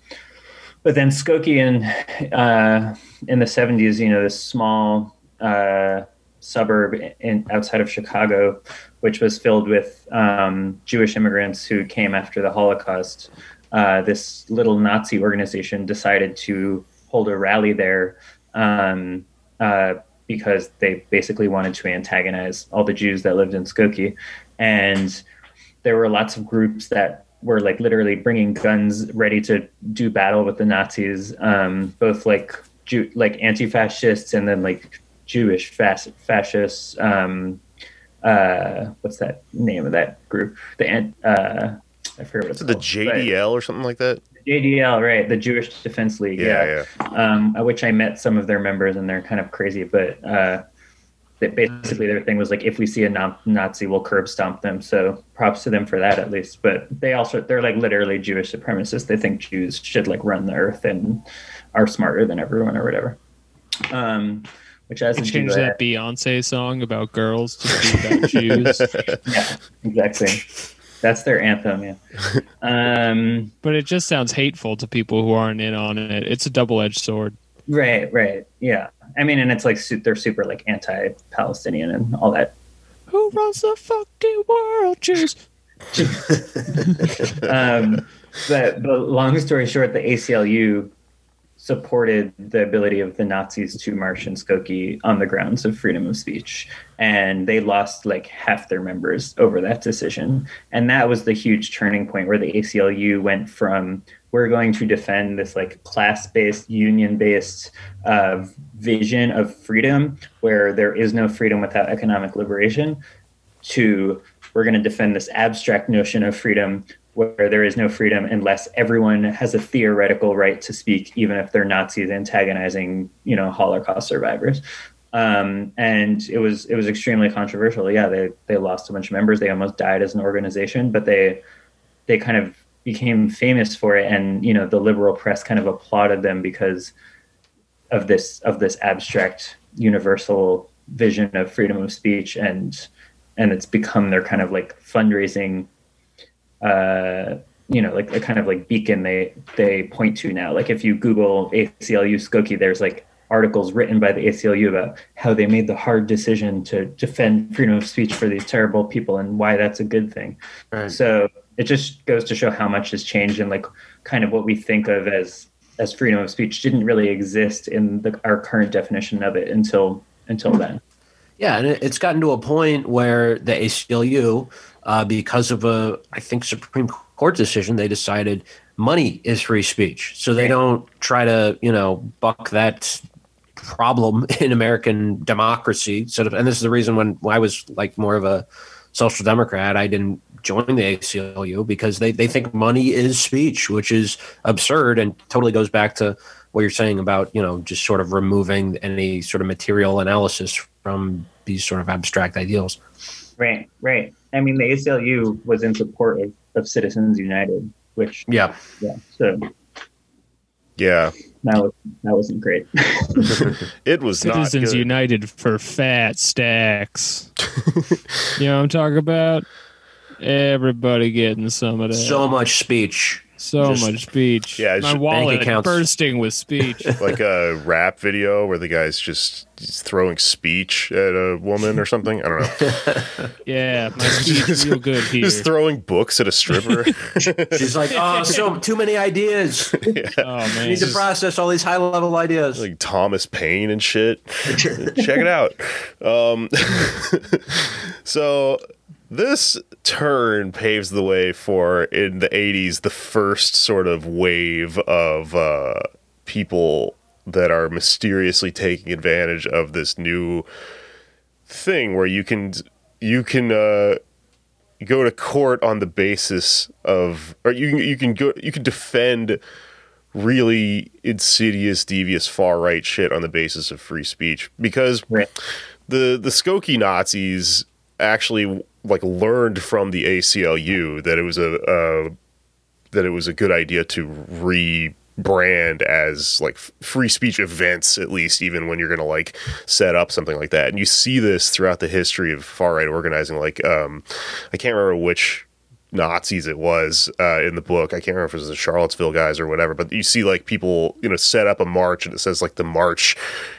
but then Skokie in uh, in the 70s, you know, this small uh, suburb in outside of Chicago, which was filled with um, Jewish immigrants who came after the Holocaust. Uh, this little Nazi organization decided to hold a rally there um, uh, because they basically wanted to antagonize all the Jews that lived in Skokie, and there were lots of groups that were like literally bringing guns ready to do battle with the Nazis, um, both like Jew, like anti-fascists and then like Jewish fas- fascists. Um, uh, what's that name of that group? The uh, I forget what it's the JDL or something like that. JDL, right? The Jewish Defense League. Yeah, yeah. yeah. Um, which I met some of their members, and they're kind of crazy, but uh, that basically their thing was like if we see a Nazi, we'll curb stomp them. So props to them for that at least. But they also they're like literally Jewish supremacists. They think Jews should like run the earth and are smarter than everyone or whatever. Um, which has to change that Beyonce song about girls to be about Jews. Yeah, exactly. That's their anthem, yeah. Um, but it just sounds hateful to people who aren't in on it. It's a double edged sword. Right, right, yeah. I mean, and it's like they're super like anti-Palestinian and all that. Who runs the fucking world, Jews? um, but but long story short, the ACLU supported the ability of the Nazis to march in Skokie on the grounds of freedom of speech. And they lost like half their members over that decision. And that was the huge turning point where the ACLU went from we're going to defend this like class-based union-based uh, vision of freedom where there is no freedom without economic liberation to we're going to defend this abstract notion of freedom where there is no freedom unless everyone has a theoretical right to speak even if they're nazis antagonizing you know holocaust survivors. Um, and it was it was extremely controversial. Yeah they they lost a bunch of members. They almost died as an organization but they they kind of became famous for it and you know the liberal press kind of applauded them because of this of this abstract universal vision of freedom of speech and and it's become their kind of like fundraising uh you know like a kind of like beacon they they point to now like if you google aclu skokie there's like articles written by the aclu about how they made the hard decision to defend freedom of speech for these terrible people and why that's a good thing right. so it just goes to show how much has changed and like kind of what we think of as as freedom of speech didn't really exist in the, our current definition of it until until then. Yeah, and it's gotten to a point where the ACLU, uh, because of a I think Supreme Court decision, they decided money is free speech, so they don't try to you know buck that problem in American democracy. Sort of, and this is the reason when I was like more of a social democrat, I didn't join the ACLU because they, they think money is speech, which is absurd and totally goes back to what you're saying about, you know, just sort of removing any sort of material analysis from these sort of abstract ideals. Right, right. I mean, the ACLU was in support of, of Citizens United, which, yeah, yeah. So, yeah, that was that wasn't great. it was not. Citizens United for fat stacks. you know what I'm talking about? Everybody getting some of that. So much speech. So Just- much speech. Yeah, it's my just wallet accounts. bursting with speech. like a rap video where the guy's just throwing speech at a woman or something. I don't know. yeah, my speech is real good here. Just throwing books at a stripper. She's like, oh, so too many ideas. oh I man, need to process all these high level ideas. like Thomas Paine and shit. Check it out. Um, so this turn paves the way for in the 80s the first sort of wave of uh, people that are mysteriously taking advantage of this new thing where you can you can uh, go to court on the basis of or you can you can go you can defend really insidious, devious, far right shit on the basis of free speech because Right. the the Skokie Nazis actually like learned from the ACLU that it was a uh, that it was a good idea to rebrand as like free speech events at least even when you're going to like set up something like that. And you see this throughout the history of far right organizing like um I can't remember which Nazis it was uh, in the book. I can't remember if it was the Charlottesville guys or whatever, but you see like people, you know, set up a march and it says like the march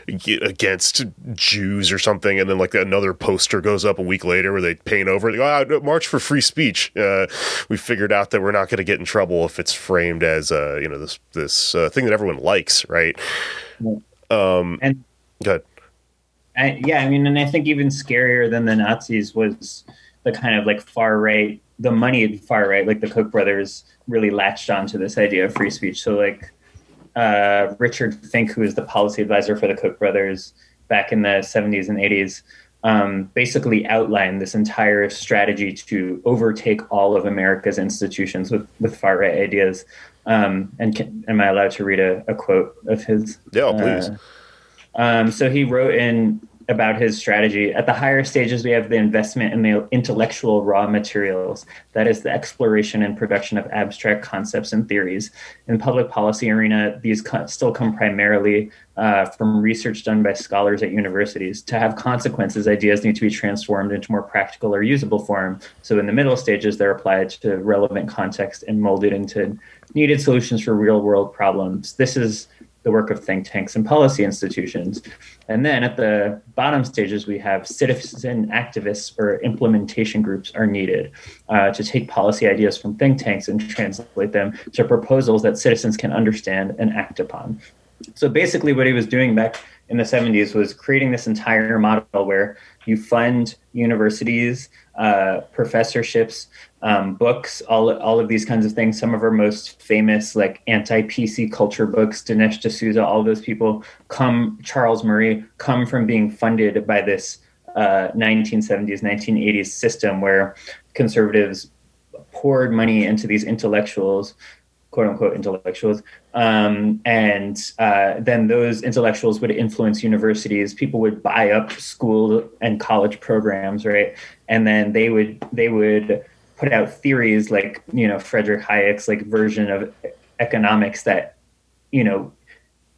against Jews or something, and then like another poster goes up a week later where they paint over it. Oh, march for free speech. Uh, we figured out that we're not going to get in trouble if it's framed as uh, you know this this uh, thing that everyone likes, right? Um, And Good. I, yeah, I mean, and I think even scarier than the Nazis was the kind of like far right, the moneyed far right, like the Koch brothers really latched onto this idea of free speech. So like uh, Richard Fink, who is the policy advisor for the Koch brothers back in the 70s and 80s, um, basically outlined this entire strategy to overtake all of America's institutions with, with far right ideas. Um, and can, am I allowed to read a, a quote of his? Yeah, please. Uh, um, so he wrote in about his strategy. At the higher stages, we have the investment in the intellectual raw materials, that is, the exploration and production of abstract concepts and theories. In public policy arena, these co- still come primarily uh, from research done by scholars at universities. To have consequences, ideas need to be transformed into more practical or usable form. So in the middle stages, they're applied to relevant context and molded into needed solutions for real world problems. This is the work of think tanks and policy institutions. And then at the bottom stages, we have citizen activists or implementation groups are needed uh, to take policy ideas from think tanks and translate them to proposals that citizens can understand and act upon. So basically, what he was doing back in the 70s was creating this entire model where you fund universities, uh, professorships, um, books, all, all of these kinds of things. Some of her most famous, like anti PC culture books, Dinesh D'Souza, all those people come, Charles Murray, come from being funded by this uh, 1970s, 1980s system where conservatives poured money into these intellectuals quote unquote intellectuals. Um, and uh, then those intellectuals would influence universities. People would buy up school and college programs, right? And then they would they would put out theories like you know Frederick Hayek's like version of economics that you know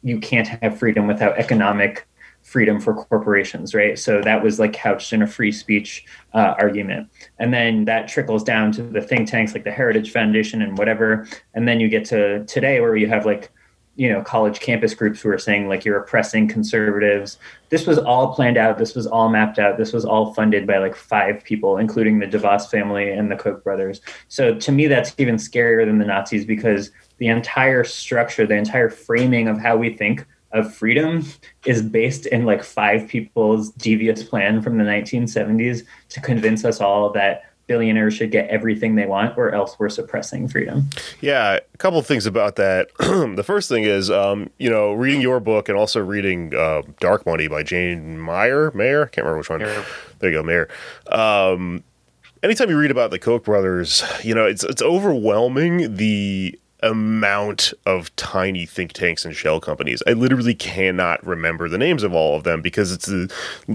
you can't have freedom without economic freedom for corporations, right? So that was like couched in a free speech uh, argument. And then that trickles down to the think tanks like the Heritage Foundation and whatever. And then you get to today where you have like, you know, college campus groups who are saying like you're oppressing conservatives. This was all planned out. This was all mapped out. This was all funded by like five people, including the DeVos family and the Koch brothers. So to me, that's even scarier than the Nazis because the entire structure, the entire framing of how we think of freedom is based in like five people's devious plan from the 1970s to convince us all that billionaires should get everything they want or else we're suppressing freedom. Yeah, a couple of things about that. the first thing is, um, you know, reading your book and also reading uh, Dark Money by Jane Meyer. Mayer, I can't remember which one. Mayer. There you go, Mayer. Um, anytime you read about the Koch brothers, you know, it's it's overwhelming the amount of tiny think tanks and shell companies. I literally cannot remember the names of all of them because it's a,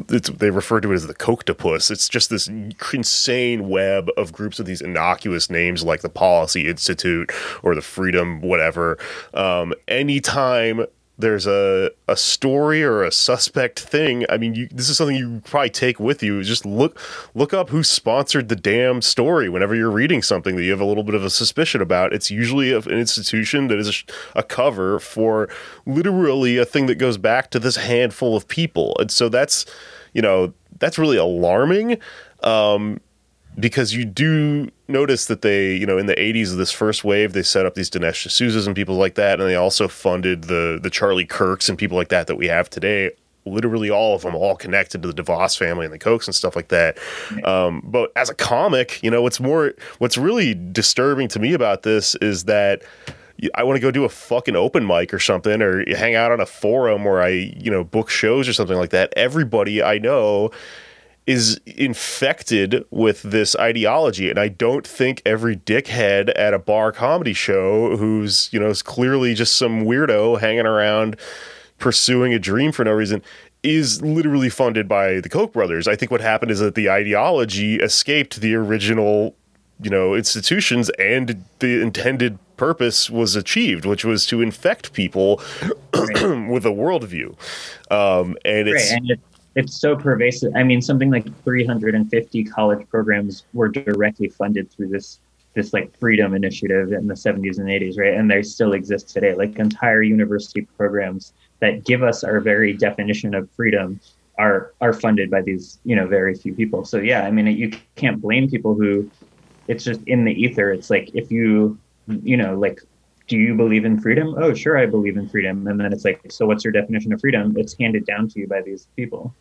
it's they refer to it as the Kochtopus. It's just this insane web of groups of these innocuous names like the Policy Institute or the Freedom whatever. Um, anytime there's a a story or a suspect thing, I mean, you, this is something you probably take with you. Just look look up who sponsored the damn story whenever you're reading something that you have a little bit of a suspicion about. It's usually an institution that is a, a cover for literally a thing that goes back to this handful of people, and so that's you know that's really alarming. Um, because you do notice that they, you know, in the 80s of this first wave, they set up these Dinesh D'Souza's and people like that, and they also funded the the Charlie Kirks and people like that that we have today. Literally all of them, all connected to the DeVos family and the Kochs and stuff like that. Um, but as a comic, you know, what's more, what's really disturbing to me about this is that I want to go do a fucking open mic or something, or hang out on a forum where I, you know, book shows or something like that. Everybody I know is infected with this ideology. And i don't think every dickhead at a bar comedy show who's you know is clearly just some weirdo hanging around pursuing a dream for no reason is literally funded by the koch brothers. I think what happened is that the ideology escaped the original you know institutions and the intended purpose was achieved which was to infect people with a worldview. Um, and it's Right, and it, it's so pervasive. I mean, something like 350 college programs were directly funded through this this like freedom initiative in the 70s and 80s, right? And they still exist today. Like entire university programs that give us our very definition of freedom are are funded by these, you know, very few people. So yeah, I mean, you can't blame people who it's just in the ether. It's like if you, you know, like do you believe in freedom? Oh, sure, I believe in freedom. And then it's like, so what's your definition of freedom? It's handed down to you by these people.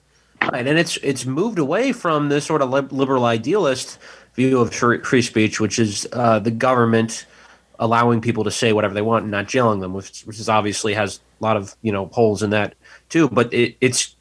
Right, and it's it's moved away from this sort of liberal idealist view of free speech, which is uh, the government allowing people to say whatever they want and not jailing them, which which is obviously has a lot of you know holes in that too. But it, it's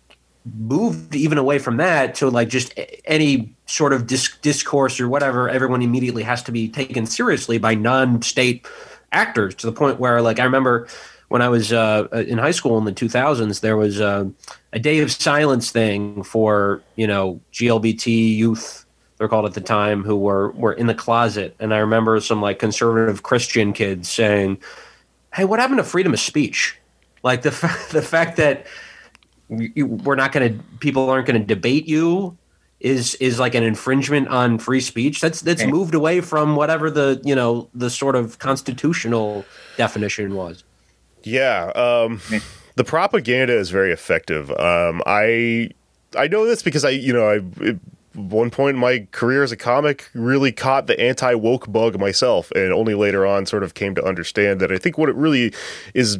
moved even away from that to like just any sort of dis- discourse or whatever. Everyone immediately has to be taken seriously by non-state actors to the point where like I remember when I was uh, in high school in the 2000s, there was uh, a day of silence thing for you know GLBT youth they're called at the time who were were in the closet, and I remember some like conservative Christian kids saying, "Hey, what happened to freedom of speech? Like the fa- the fact that you, we're not going to people aren't going to debate you." Is is like an infringement on free speech. That's that's Right. moved away from whatever the you know the sort of constitutional definition was. Yeah, um, the propaganda is very effective. Um, I I know this because I you know I at one point in my career as a comic really caught the anti woke bug myself, and only later on sort of came to understand that I think what it really is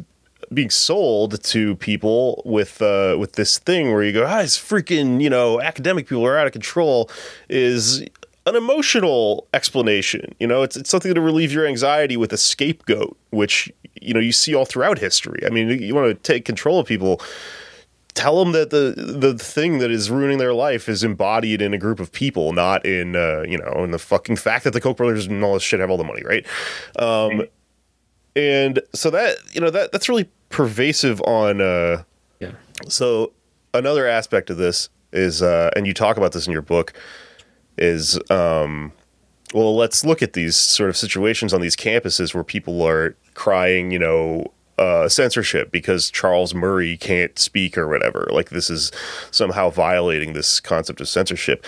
being sold to people with uh, with this thing where you go, ah, it's freaking you know academic people are out of control is an emotional explanation. You know, it's it's something to relieve your anxiety with a scapegoat, which you know you see all throughout history. I mean, you want to take control of people. Tell them that the the thing that is ruining their life is embodied in a group of people, not in uh, you know in the fucking fact that the Koch brothers and all this shit have all the money, right? Um, and so that you know that that's really pervasive on uh, Yeah. so another aspect of this is, uh, and you talk about this in your book, is um, well, let's look at these sort of situations on these campuses where people are crying, you know, uh, censorship because Charles Murray can't speak or whatever. Like this is somehow violating this concept of censorship.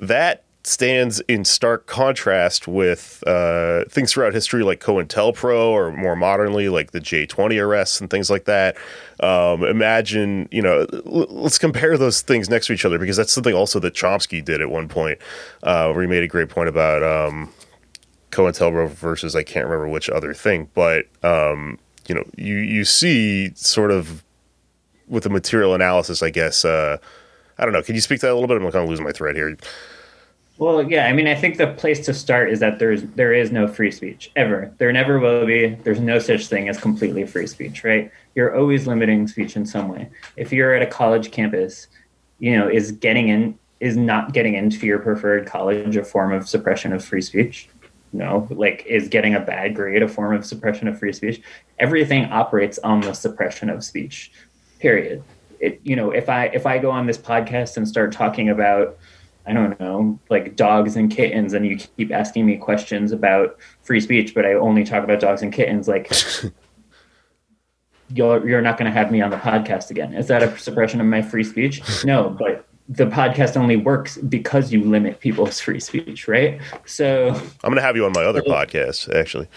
That stands in stark contrast with uh, things throughout history like COINTELPRO or more modernly like the J20 arrests and things like that. Um, imagine, you know, l- let's compare those things next to each other because that's something also that Chomsky did at one point uh, where he made a great point about um, COINTELPRO versus I can't remember which other thing, but um, you know, you you see sort of with the material analysis, I guess. Uh, I don't know. Can you speak to that a little bit? I'm kind of losing my thread here. Well, yeah, I mean, I think the place to start is that there's there is no free speech ever. There never will be. There's no such thing as completely free speech, right? You're always limiting speech in some way. If you're at a college campus, you know, is getting in is not getting into your preferred college a form of suppression of free speech? No, like is getting a bad grade a form of suppression of free speech? Everything operates on the suppression of speech. Period. It, you know, if I if I go on this podcast and start talking about I don't know, like dogs and kittens, and you keep asking me questions about free speech, but I only talk about dogs and kittens. Like, you're you're not going to have me on the podcast again. Is that a suppression of my free speech? No, but the podcast only works because you limit people's free speech, right? So I'm gonna have you on my other podcast, actually.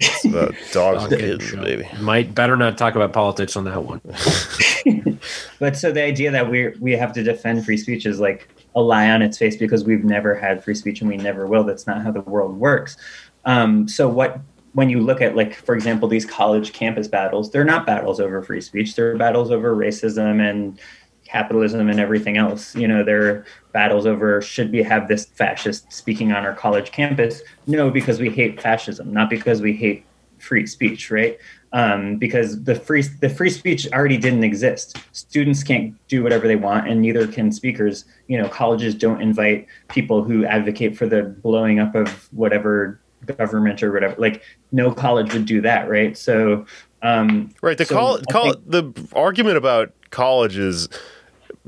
It's about dogs and Okay, kittens, sure. baby. Might better not talk about politics on that one. but so the idea that we we have to defend free speech is like a lie on its face because we've never had free speech and we never will. That's not how the world works. Um, so what when you look at like for example these college campus battles, they're not battles over free speech. They're battles over racism and capitalism and everything else. You know, they're battles over should we have this fascist speaking on our college campus? No, because we hate fascism, not because we hate free speech, right? Um, because the free the free speech already didn't exist. Students can't do whatever they want, and neither can speakers. You know, colleges don't invite people who advocate for the blowing up of whatever government or whatever. Like, no college would do that, right? So, um, Right. The So, call, I call think- the argument about colleges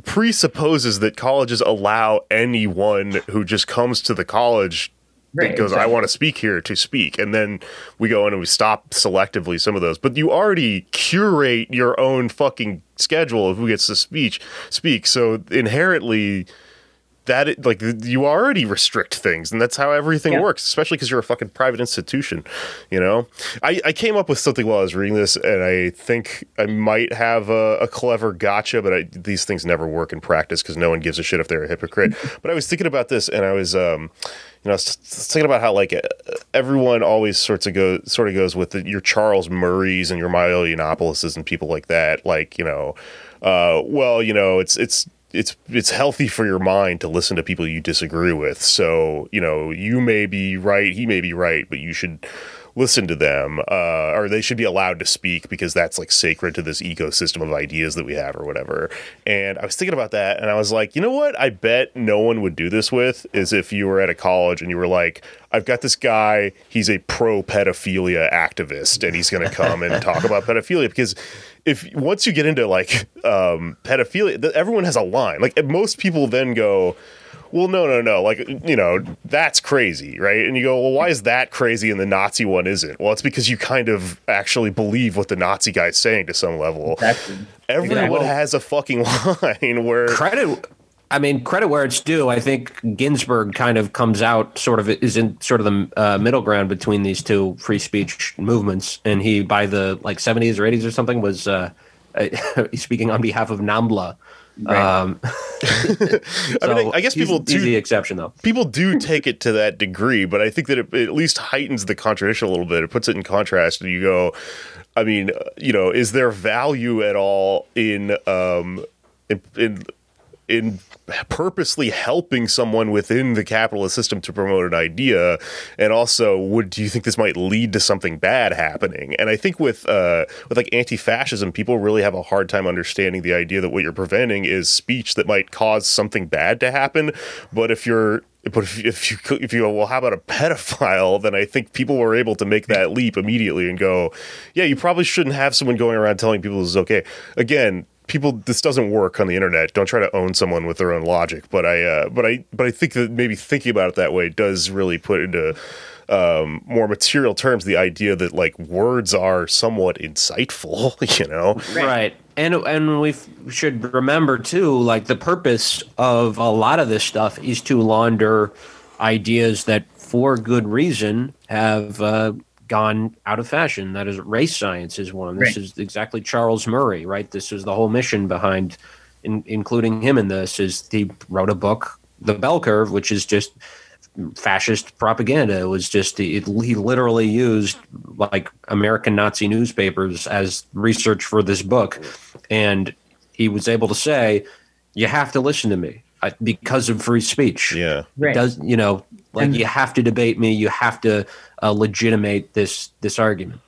presupposes that colleges allow anyone who just comes to the college right, goes, I want to speak here to speak. And then we go in and we stop selectively some of those. But you already curate your own fucking schedule of who gets to speech speak. So inherently that it, like you already restrict things and that's how everything Yeah. works especially because you're a fucking private institution you know I, I came up with something while i was reading this and i think i might have a, a clever gotcha but I, these things never work in practice because no one gives a shit if they're a hypocrite but i was thinking about this and i was um you know, I was thinking about how like everyone always sorts of go sort of goes with the, your Charles Murrays and your Milo Yiannopoulos and people like that. Like you know, uh, well, you know, it's it's it's it's healthy for your mind to listen to people you disagree with. So you know, you may be right, he may be right, but you should listen to them, uh, or they should be allowed to speak because that's like sacred to this ecosystem of ideas that we have, or whatever. And I was thinking about that, and I was like, you know what? I bet no one would do this with is if you were at a college and you were like, I've got this guy, he's a pro pedophilia activist, and he's going to come and talk about pedophilia because if once you get into like um, pedophilia, th- everyone has a line. Like most people then go, well, no, no, no. Like, you know, that's crazy, right? And you go, well, why is that crazy and the Nazi one isn't? Well, it's because you kind of actually believe what the Nazi guy's saying to some level. Exactly. Everyone Exactly. has a fucking line where credit i mean credit where it's due i think Ginsberg kind of comes out sort of is in sort of the uh, middle ground between these two free speech movements and he by the like 70s or 80s or something was uh, speaking on behalf of nambla Right. um, I, mean, so I guess people he's the do exception though people do take it to that degree, but I think that it, it at least heightens the contradiction a little bit. It puts it in contrast, and you go, I mean, you know, is there value at all in um in in in purposely helping someone within the capitalist system to promote an idea and also would do you think this might lead to something bad happening and i think with uh with like anti-fascism people really have a hard time understanding the idea that what you're preventing is speech that might cause something bad to happen but if you're but if, if you if you go, well, how about a pedophile? Then I think people were able to make that leap immediately and go, yeah, you probably shouldn't have someone going around telling people this is okay. Again, people, this doesn't work on the internet. Don't try to own someone with their own logic. But I, uh, but I, but I think that maybe thinking about it that way does really put into um, more material terms the idea that like words are somewhat insightful. You know, right, and and we f- should remember too like the purpose of a lot of this stuff is to launder ideas that for good reason have uh, gone out of fashion. That is race science is one. This Right. is exactly charles murray right? This is the whole mission behind in, including him in this is he wrote a book the bell curve which is just fascist propaganda. It was just it, he literally used like American Nazi newspapers as research for this book, and he was able to say, "You have to listen to me because of free speech." yeah. Right. Does you know like And- you have to debate me? You have to uh, legitimate this this argument.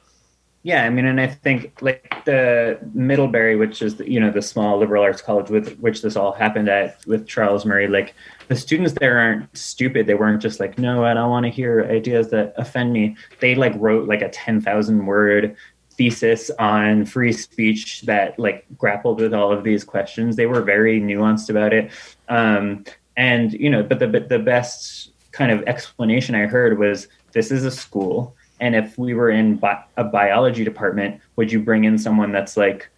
Yeah, I mean, and I think like the Middlebury, which is the, you know the small liberal arts college with which this all happened at with Charles Murray, like the students there aren't stupid. They weren't just like, no, I don't want to hear ideas that offend me. They like wrote like a ten thousand word thesis on free speech that like grappled with all of these questions. They were very nuanced about it, um, and you know, but the the best kind of explanation I heard was this is a school And if we were in bi- a biology department, would you bring in someone that's like,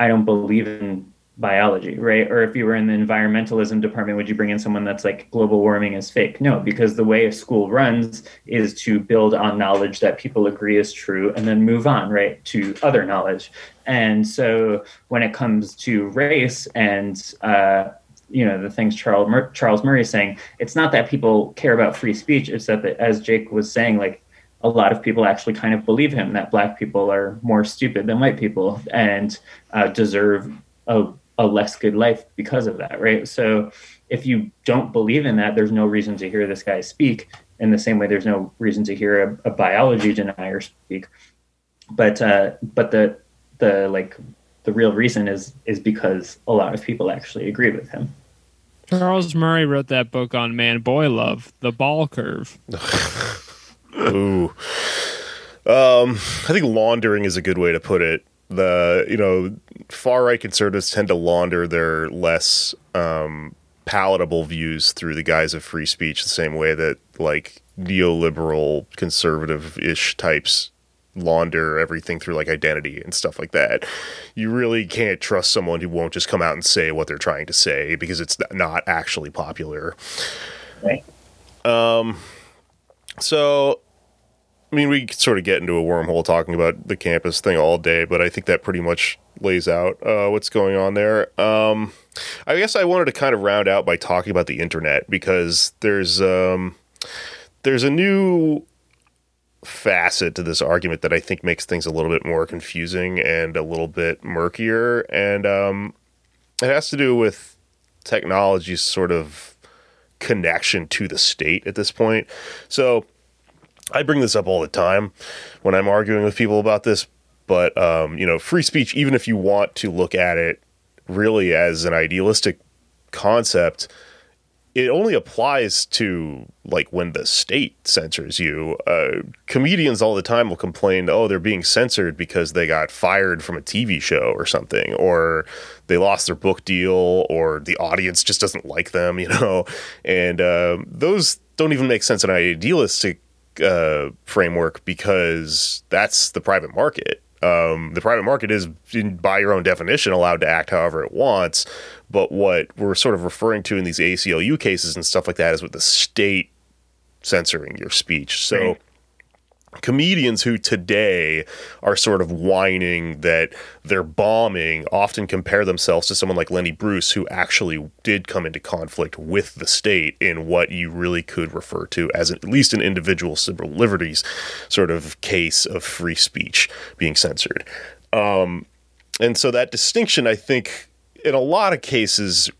I don't believe in biology, right? Or if you were in the environmentalism department, would you bring in someone that's like global warming is fake? No, because the way a school runs is to build on knowledge that people agree is true and then move on, right, to other knowledge. And so when it comes to race and uh, you know the things Charles Mur- Charles Murray is saying, it's not that people care about free speech. It's that, the, as Jake was saying, like a lot of people actually kind of believe him that black people are more stupid than white people and uh, deserve a, a less good life because of that, right? So if you don't believe in that, there's no reason to hear this guy speak. In the same way, there's no reason to hear a, a biology denier speak. But uh, but the the like the real reason is is because a lot of people actually agree with him. Charles Murray wrote that book on man boy love, the ball curve. Ooh. Um, I think laundering is a good way to put it. The you know far right conservatives tend to launder their less um, palatable views through the guise of free speech, the same way that like neoliberal conservative ish types launder everything through like identity and stuff like that. You really can't trust someone who won't just come out and say what they're trying to say because it's not actually popular. Right. Um. So, mean, we could sort of get into a wormhole talking about the campus thing all day, but I think that pretty much lays out uh, what's going on there. Um, I guess I wanted to kind of round out by talking about the internet because there's um, there's a new facet to this argument that I think makes things a little bit more confusing and a little bit murkier, and um, it has to do with technology's sort of connection to the state at this point. So I bring this up all the time when I'm arguing with people about this, but um, you know, free speech, even if you want to look at it really as an idealistic concept, it only applies to like when the state censors you. Uh, comedians all the time will complain, oh, they're being censored because they got fired from a TV show or something, or they lost their book deal, or the audience just doesn't like them, you know. And um, those don't even make sense in an idealistic uh, framework because that's the private market. Um, the private market is, in, by your own definition, allowed to act however it wants. But what we're sort of referring to in these ACLU cases and stuff like that is with the state censoring your speech. So. Right. Comedians who today are sort of whining that they're bombing often compare themselves to someone like Lenny Bruce, who actually did come into conflict with the state in what you really could refer to as at least an individual civil liberties sort of case of free speech being censored. Um, and so that distinction, I think, in a lot of cases,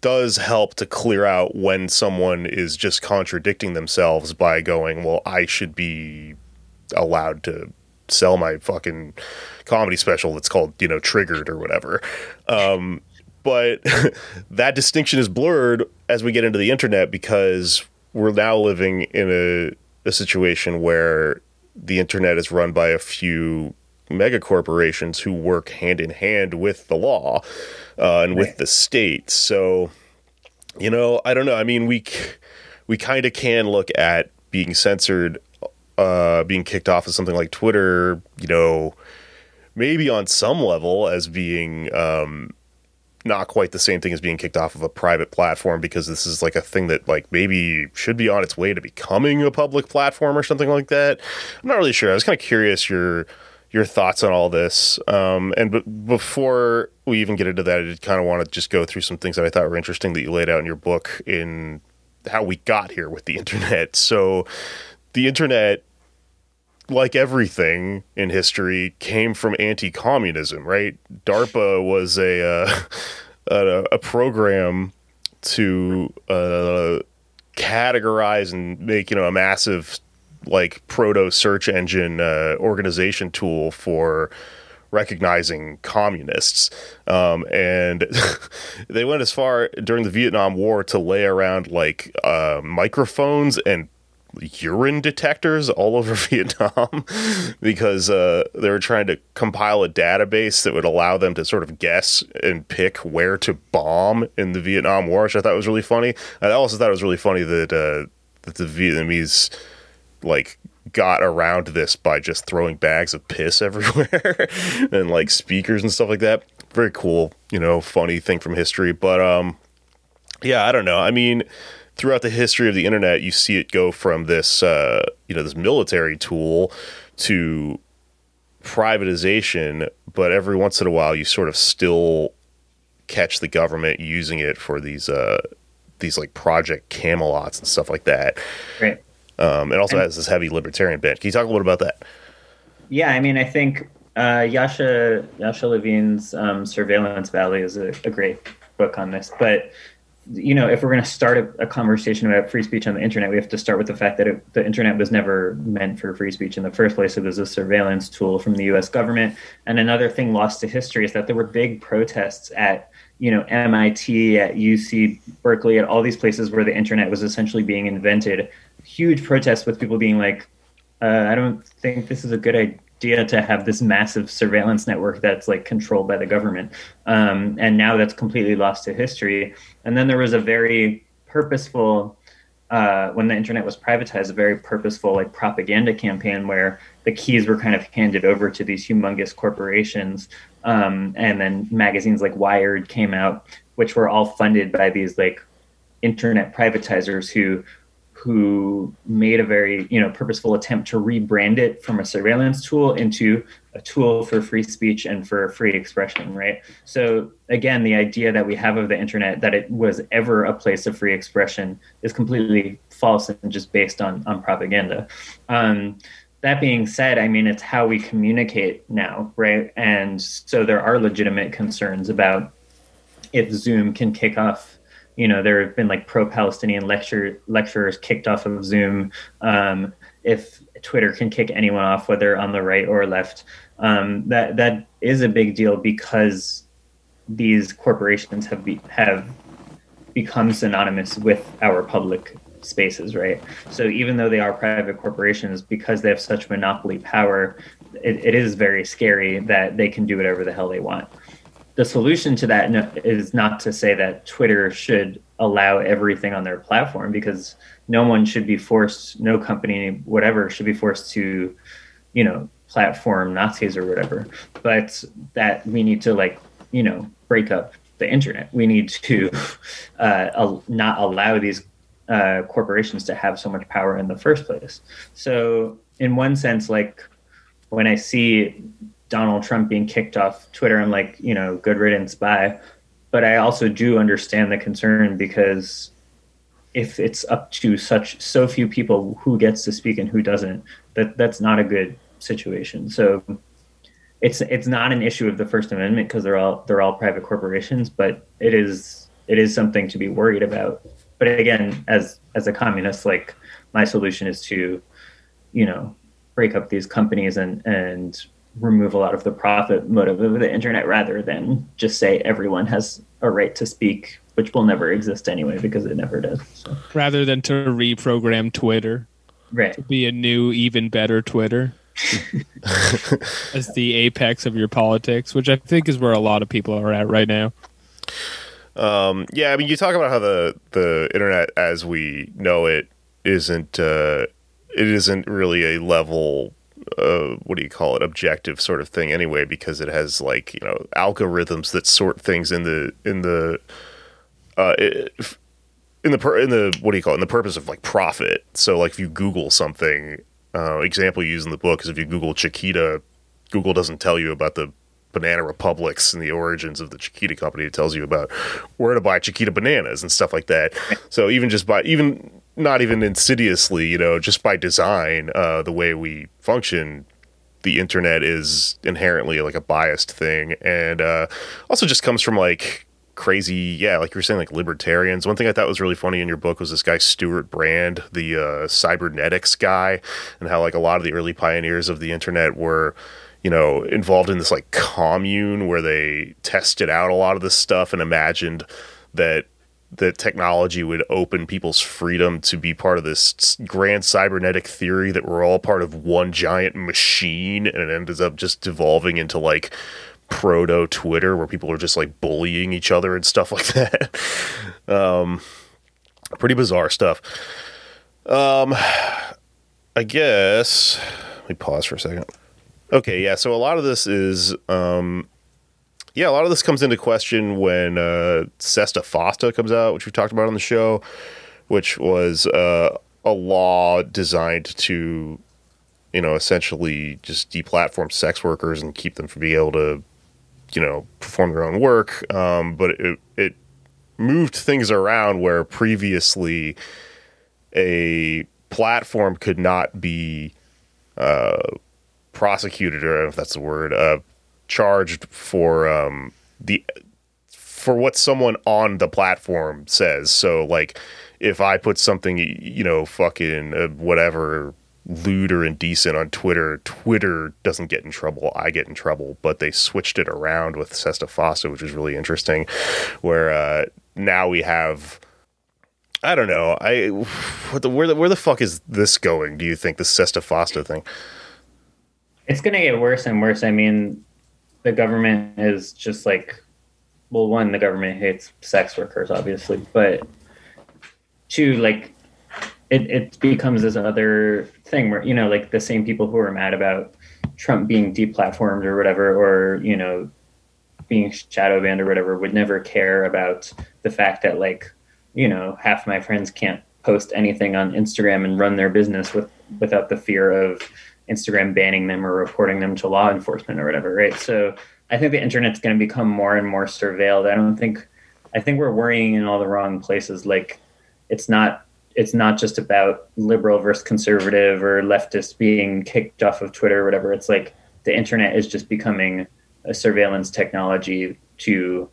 does help to clear out when someone is just contradicting themselves by going, well, I should be allowed to sell my fucking comedy special that's called, you know, Triggered or whatever. Um, but that distinction is blurred as we get into the internet because we're now living in a, a situation where the internet is run by a few mega corporations who work hand in hand with the law uh, and with the state. So, you know, I don't know. I mean, we we kind of can look at being censored, uh, being kicked off of something like Twitter. You know, maybe on some level as being um, not quite the same thing as being kicked off of a private platform because this is like a thing that like maybe should be on its way to becoming a public platform or something like that. I'm not really sure. I was kind of curious your your thoughts on all this. Um, and b- before we even get into that, I did kind of want to just go through some things that I thought were interesting that you laid out in your book in how we got here with the internet. So the internet like everything in history, came from anti-communism, right? DARPA was a uh, a, a program to uh, categorize and make you know a massive like proto search engine uh, organization tool for recognizing communists. Um, and they went as far during the Vietnam War to lay around like uh, microphones and urine detectors all over Vietnam because uh, they were trying to compile a database that would allow them to sort of guess and pick where to bomb in the Vietnam War, which I thought was really funny. I also thought it was really funny that uh, that the Vietnamese like got around this by just throwing bags of piss everywhere and like speakers and stuff like that. Very cool, you know, funny thing from history. But um, yeah, I don't know. I mean, throughout the history of the internet, you see it go from this, uh, you know, this military tool to privatization. But every once in a while, you sort of still catch the government using it for these, uh, these like Project Camelots and stuff like that. Right. Um, it also has this heavy libertarian bent. Can you talk a little bit about that? Yeah, I mean, I think uh, Yasha Yasha Levine's um, Surveillance Valley is a, a, great book on this. But you know, if we're going to start a, a, conversation about free speech on the internet, we have to start with the fact that it, the internet was never meant for free speech in the first place. It was a surveillance tool from the U.S. government. And another thing lost to history is that there were big protests at you know MIT, at UC Berkeley, at all these places where the internet was essentially being invented. Huge protests with people being like, uh, "I don't think this is a good idea to have this massive surveillance network that's like controlled by the government." Um, and now that's completely lost to history. And then there was a very purposeful. Uh, when the internet was privatized, a very purposeful like propaganda campaign where the keys were kind of handed over to these humongous corporations um, and then magazines like Wired came out, which were all funded by these like internet privatizers who who made a very you know purposeful attempt to rebrand it from a surveillance tool into a tool for free speech and for free expression right so again the idea that we have of the internet that it was ever a place of free expression is completely false and just based on on propaganda um, that being said, I mean, it's how we communicate now, right? And so there are legitimate concerns about if Zoom can kick off. You know, there have been like pro-Palestinian lecture lecturers kicked off of Zoom. Um, if Twitter can kick anyone off, whether on the right or left, um, that that is a big deal because these corporations have be, have become synonymous with our public spaces, right? So even though they are private corporations, because they have such monopoly power, it, it is very scary that they can do whatever the hell they want. The solution to that is not to say that Twitter should allow everything on their platform because no one should be forced, no company, whatever, should be forced to, you know, platform Nazis or whatever. But that we need to like, you know, break up the internet. We need to uh, not allow these uh, corporations to have so much power in the first place. So, in one sense, like when I see Donald Trump being kicked off Twitter, I'm like, you know, good riddance, bye. But I also do understand the concern because if it's up to such so few people who gets to speak and who doesn't, that that's not a good situation. So it's it's not an issue of the First Amendment because they're all they're all private corporations, but it is it is something to be worried about but again, as as a communist, like my solution is to, you know, break up these companies and and remove a lot of the profit motive of the internet rather than just say everyone has a right to speak, which will never exist anyway because it never does. So. Rather than to reprogram Twitter, right? To be a new, even better Twitter. as the apex of your politics, which I think is where a lot of people are at right now. Um, yeah, I mean, you talk about how the the internet as we know it isn't uh, it isn't really a level uh, what do you call it objective sort of thing anyway because it has like you know algorithms that sort things in the in the uh, in the in the what do you call it in the purpose of like profit so like if you google something uh, example you use in the book is if you google chiquita google doesn't tell you about the banana republics and the origins of the Chiquita company. It tells you about where to buy Chiquita bananas and stuff like that. So even just by even not even insidiously, you know, just by design, uh, the way we function, the internet is inherently like a biased thing, and uh, also just comes from like crazy, yeah, like you were saying, like libertarians. One thing I thought was really funny in your book was this guy Stewart Brand, the uh, cybernetics guy, and how like a lot of the early pioneers of the internet were you know, involved in this like commune where they tested out a lot of this stuff and imagined that that technology would open people's freedom to be part of this grand cybernetic theory that we're all part of one giant machine and it ends up just devolving into like proto Twitter where people are just like bullying each other and stuff like that. um, pretty bizarre stuff. Um, I guess let me pause for a second. Okay, yeah. So a lot of this is, um, yeah, a lot of this comes into question when uh, Sesta Fosta comes out, which we talked about on the show, which was uh, a law designed to, you know, essentially just deplatform sex workers and keep them from being able to, you know, perform their own work. Um, but it it moved things around where previously a platform could not be uh, prosecuted, or if that's the word, uh, charged for um, the for what someone on the platform says. So, like, if I put something, you know, fucking uh, whatever lewd or indecent on Twitter, Twitter doesn't get in trouble. I get in trouble. But they switched it around with Sesta Fosta, which is really interesting, where uh, now we have. I don't know. I what the, where the where the fuck is this going? Do you think the Sesta Fosta thing? It's going to get worse and worse. I mean, the government is just like, well, one, the government hates sex workers, obviously, but two, like, it, it becomes this other thing where, you know, like the same people who are mad about Trump being deplatformed or whatever, or, you know, being shadow banned or whatever, would never care about the fact that, like, you know, half my friends can't post anything on Instagram and run their business with without the fear of Instagram banning them or reporting them to law enforcement or whatever, right? So I think the internet's going to become more and more surveilled. I don't think I think we're worrying in all the wrong places. Like it's not it's not just about liberal versus conservative or leftist being kicked off of Twitter or whatever. It's like the internet is just becoming a surveillance technology to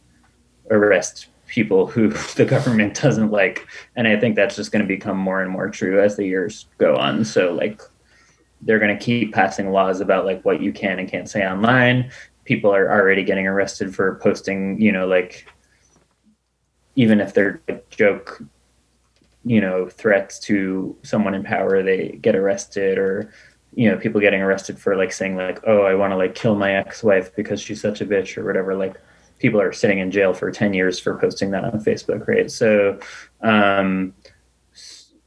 arrest people who the government doesn't like. And I think that's just going to become more and more true as the years go on. So like they're going to keep passing laws about like what you can and can't say online. People are already getting arrested for posting, you know, like even if they're joke, you know, threats to someone in power, they get arrested or you know, people getting arrested for like saying like, "Oh, I want to like kill my ex-wife because she's such a bitch" or whatever. Like, people are sitting in jail for ten years for posting that on Facebook, right? So, um,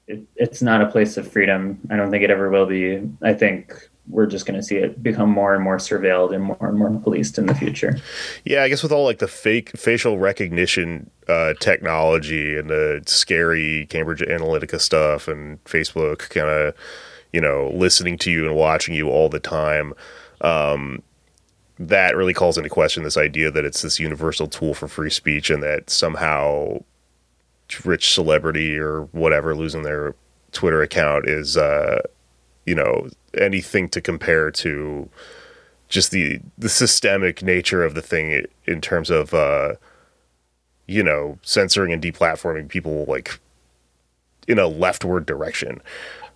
it, it's not a place of freedom. I don't think it ever will be. I think we're just going to see it become more and more surveilled and more and more policed in the future. Yeah, I guess with all like the fake facial recognition uh, technology and the scary Cambridge Analytica stuff and Facebook kind of, you know, listening to you and watching you all the time. Um, that really calls into question this idea that it's this universal tool for free speech and that somehow rich celebrity or whatever losing their Twitter account is, uh, you know, anything to compare to just the the systemic nature of the thing in terms of, uh, you know, censoring and deplatforming people like in a leftward direction.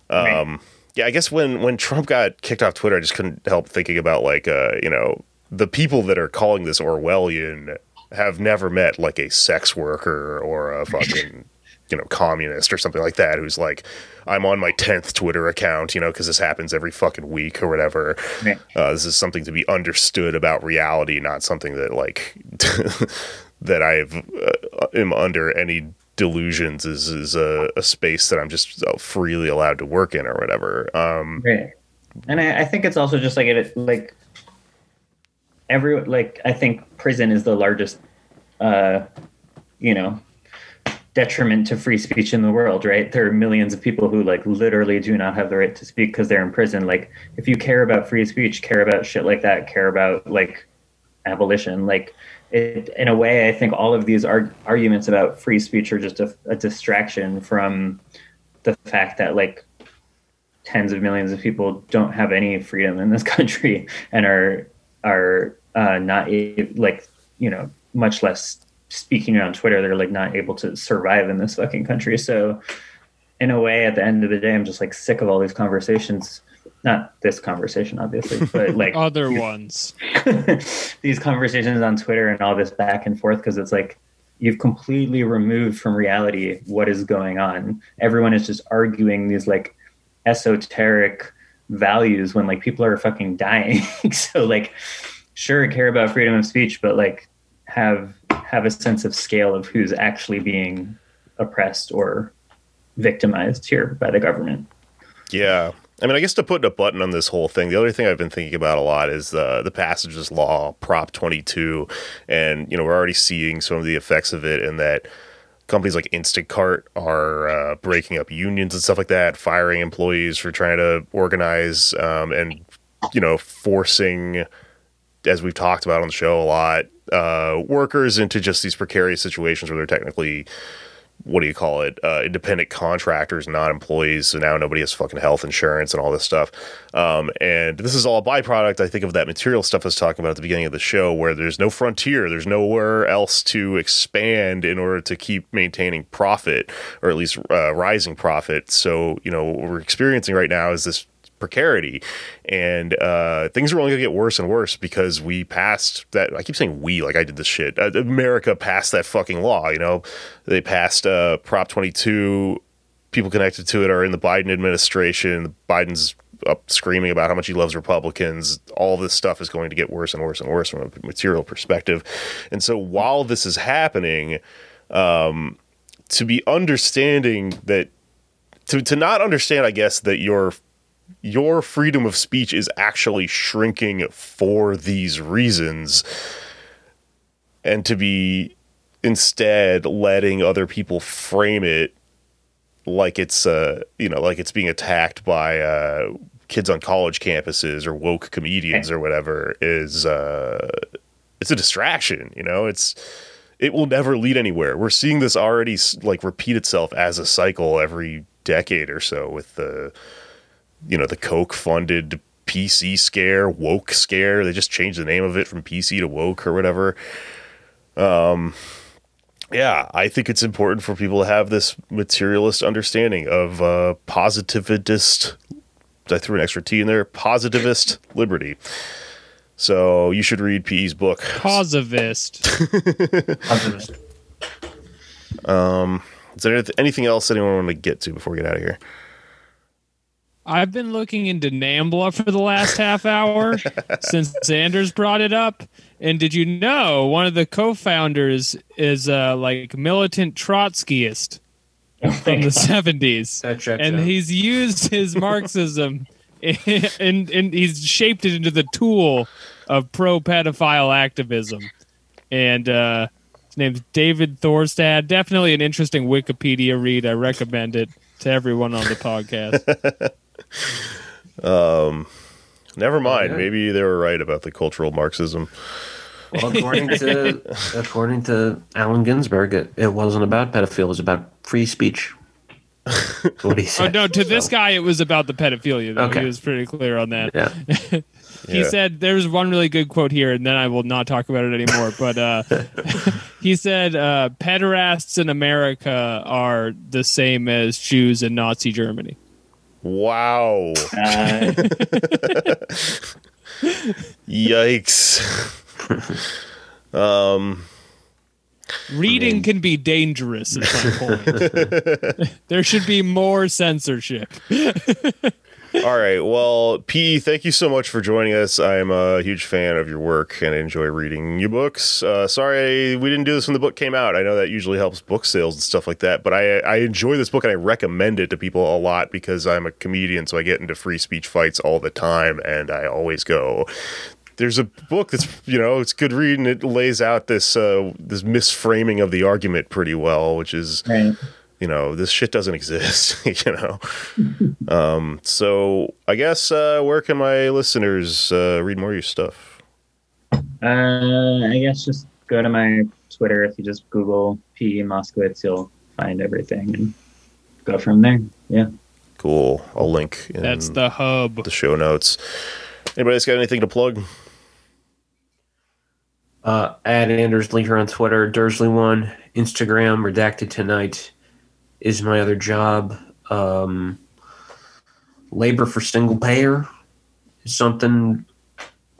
Um, right. Yeah, I guess when when Trump got kicked off Twitter, I just couldn't help thinking about like, uh, you know, the people that are calling this Orwellian have never met like a sex worker or a fucking you know communist or something like that who's like i'm on my 10th twitter account you know because this happens every fucking week or whatever. Uh, this is something to be understood about reality not something that like that i uh, am under any delusions is is a, a, space that i'm just uh, freely allowed to work in or whatever. Um right. and I, I think it's also just like it like every like I think prison is the largest, uh, you know, detriment to free speech in the world. Right? There are millions of people who like literally do not have the right to speak because they're in prison. Like, if you care about free speech, care about shit like that, care about like abolition, like. It, in a way, I think all of these arg- arguments about free speech are just a, a distraction from the fact that like tens of millions of people don't have any freedom in this country and are are uh, not like you know much less speaking on Twitter. They're like not able to survive in this fucking country. So in a way, at the end of the day, I'm just like sick of all these conversations. Not this conversation, obviously, but like other ones. these conversations on Twitter and all this back and forth because it's like you've completely removed from reality what is going on. Everyone is just arguing these like esoteric values when like people are fucking dying. so like sure care about freedom of speech, but like have have a sense of scale of who's actually being oppressed or victimized here by the government. Yeah. I mean, I guess to put a button on this whole thing, the other thing I've been thinking about a lot is uh, the passage of this law, Prop 22, and you know we're already seeing some of the effects of it, in that companies like Instacart are uh, breaking up unions and stuff like that, firing employees for trying to organize, um, and you know forcing, as we've talked about on the show a lot, uh, workers into just these precarious situations where they're technically what do you call it? Uh, independent contractors, not employees. So now nobody has fucking health insurance and all this stuff. Um, and this is all a byproduct, I think, of that material stuff I was talking about at the beginning of the show, where there's no frontier, there's nowhere else to expand in order to keep maintaining profit or at least uh, rising profit. So you know what we're experiencing right now is this precarity. And uh, things are only going to get worse and worse because we passed that i keep saying we like i did this shit. Uh, america passed that fucking law you know? They passed uh, prop 22 people connected to it are in the biden administration. Biden's up screaming about how much he loves republicans. All this stuff is going to get worse and worse and worse from a material perspective. And so while this is happening um, to be understanding that to, to not understand i guess that your your freedom of speech is actually shrinking for these reasons and to be instead letting other people frame it like it's uh you know like it's being attacked by uh kids on college campuses or woke comedians or whatever is uh it's a distraction you know? It's it will never lead anywhere. We're seeing this already like repeat itself as a cycle every decade or so with the you know the Koch funded PC scare, woke scare. They just changed the name of it from PC to woke or whatever. Um, yeah, I think it's important for people to have this materialist understanding of uh, positivist. I threw an extra T in there. Positivist liberty. So you should read PE's book. Positivist. Positivist. Um, is there anything else anyone want to get to before we get out of here? I've been looking into NAMBLA for the last half hour since Sanders brought it up. And did you know one of the co-founders is uh, like militant Trotskyist from the seventies, and out. he's used his Marxism and and he's shaped it into the tool of pro-pedophile activism. And uh, his name's David Thorstad. Definitely an interesting Wikipedia read. I recommend it to everyone on the podcast. Never mind. yeah. Maybe they were right about the cultural Marxism. Well, according to according to Allen Ginsberg, it, it wasn't about pedophilia. It was about free speech. What he Oh said. no! To this guy, it was about the pedophilia. Though. Okay. He was pretty clear on that. Yeah. He Yeah. said there's one really good quote here, and then I will not talk about it anymore. But uh, he said uh, pederasts in America are the same as Jews in Nazi Germany. Wow. Uh, Yikes. um, Reading can be dangerous at some point. there should be more censorship. all right. Well, P, thank you so much for joining us. I'm a huge fan of your work and I enjoy reading your books. Uh, sorry we didn't do this when the book came out. I know that usually helps book sales and stuff like that, but I, I enjoy this book and I recommend it to people a lot because I'm a comedian, so I get into free speech fights all the time and I always go, there's a book that's you know it's good reading. it lays out this uh, this misframing of the argument pretty well, which is right. You know this shit doesn't exist. you know, um, so I guess uh, where can my listeners uh, read more of your stuff? Uh, I guess just go to my Twitter. If you just Google P Moskowitz, you'll find everything and go from there. Yeah. Cool. I'll link in That's the hub. the show notes. anybody's got anything to plug? Uh, add Anders Linker on Twitter, Dursley one, Instagram, redacted tonight is my other job. Um, labor for single payer is something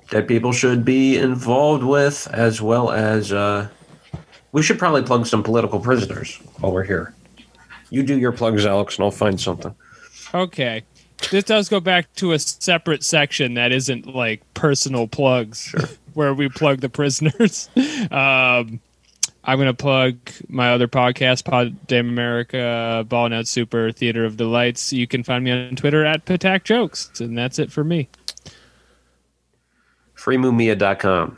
that people should be involved with, as well as uh, we should probably plug some political prisoners while we're here. You do your plugs, Alex, and I'll find something. Okay. This does go back to a separate section that isn't like personal plugs, where we plug the prisoners. um, I'm gonna plug my other podcast, Pod Damn America, Ball Net Super Theater of Delights. You can find me on Twitter at Patak Jokes, and that's it for me. Freemumia.com.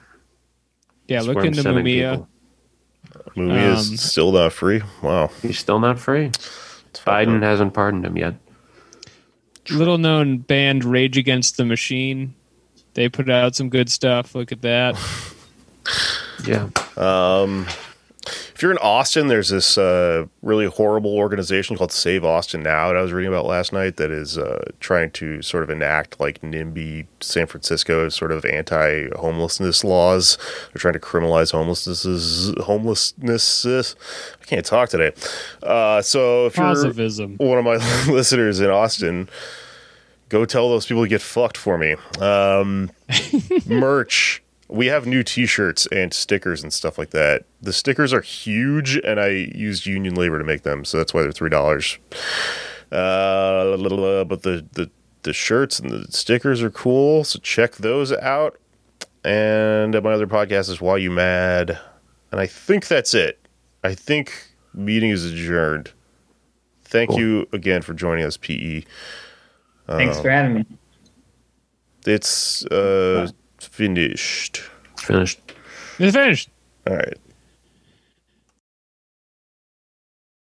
Yeah, That's look where I'm into sending Mumia. people. Movie Um, still not free. Wow. He's still not free. Biden hasn't pardoned him yet. Little known band Rage Against the Machine. They put out some good stuff. Look at that. Yeah. If you're in Austin, there's this uh, really horrible organization called Save Austin Now that I was reading about last night that is uh, trying to sort of enact like NIMBY San Francisco sort of anti homelessness laws. They're trying to criminalize homelessness. Homelessness. I can't talk today. Uh, so if you're one of my listeners in Austin, go tell those people to get fucked for me. Um, merch. We have new T-shirts and stickers and stuff like that. The stickers are huge, and I used union labor to make them, so that's why they're three dollars. Uh, but the, the the shirts and the stickers are cool, so check those out. And my other podcast is Why You Mad, and I think that's it. I think meeting is adjourned. Thank Cool. you again for joining us, PE. Thanks for having me. It's uh, finished. Finished. It's finished. All right.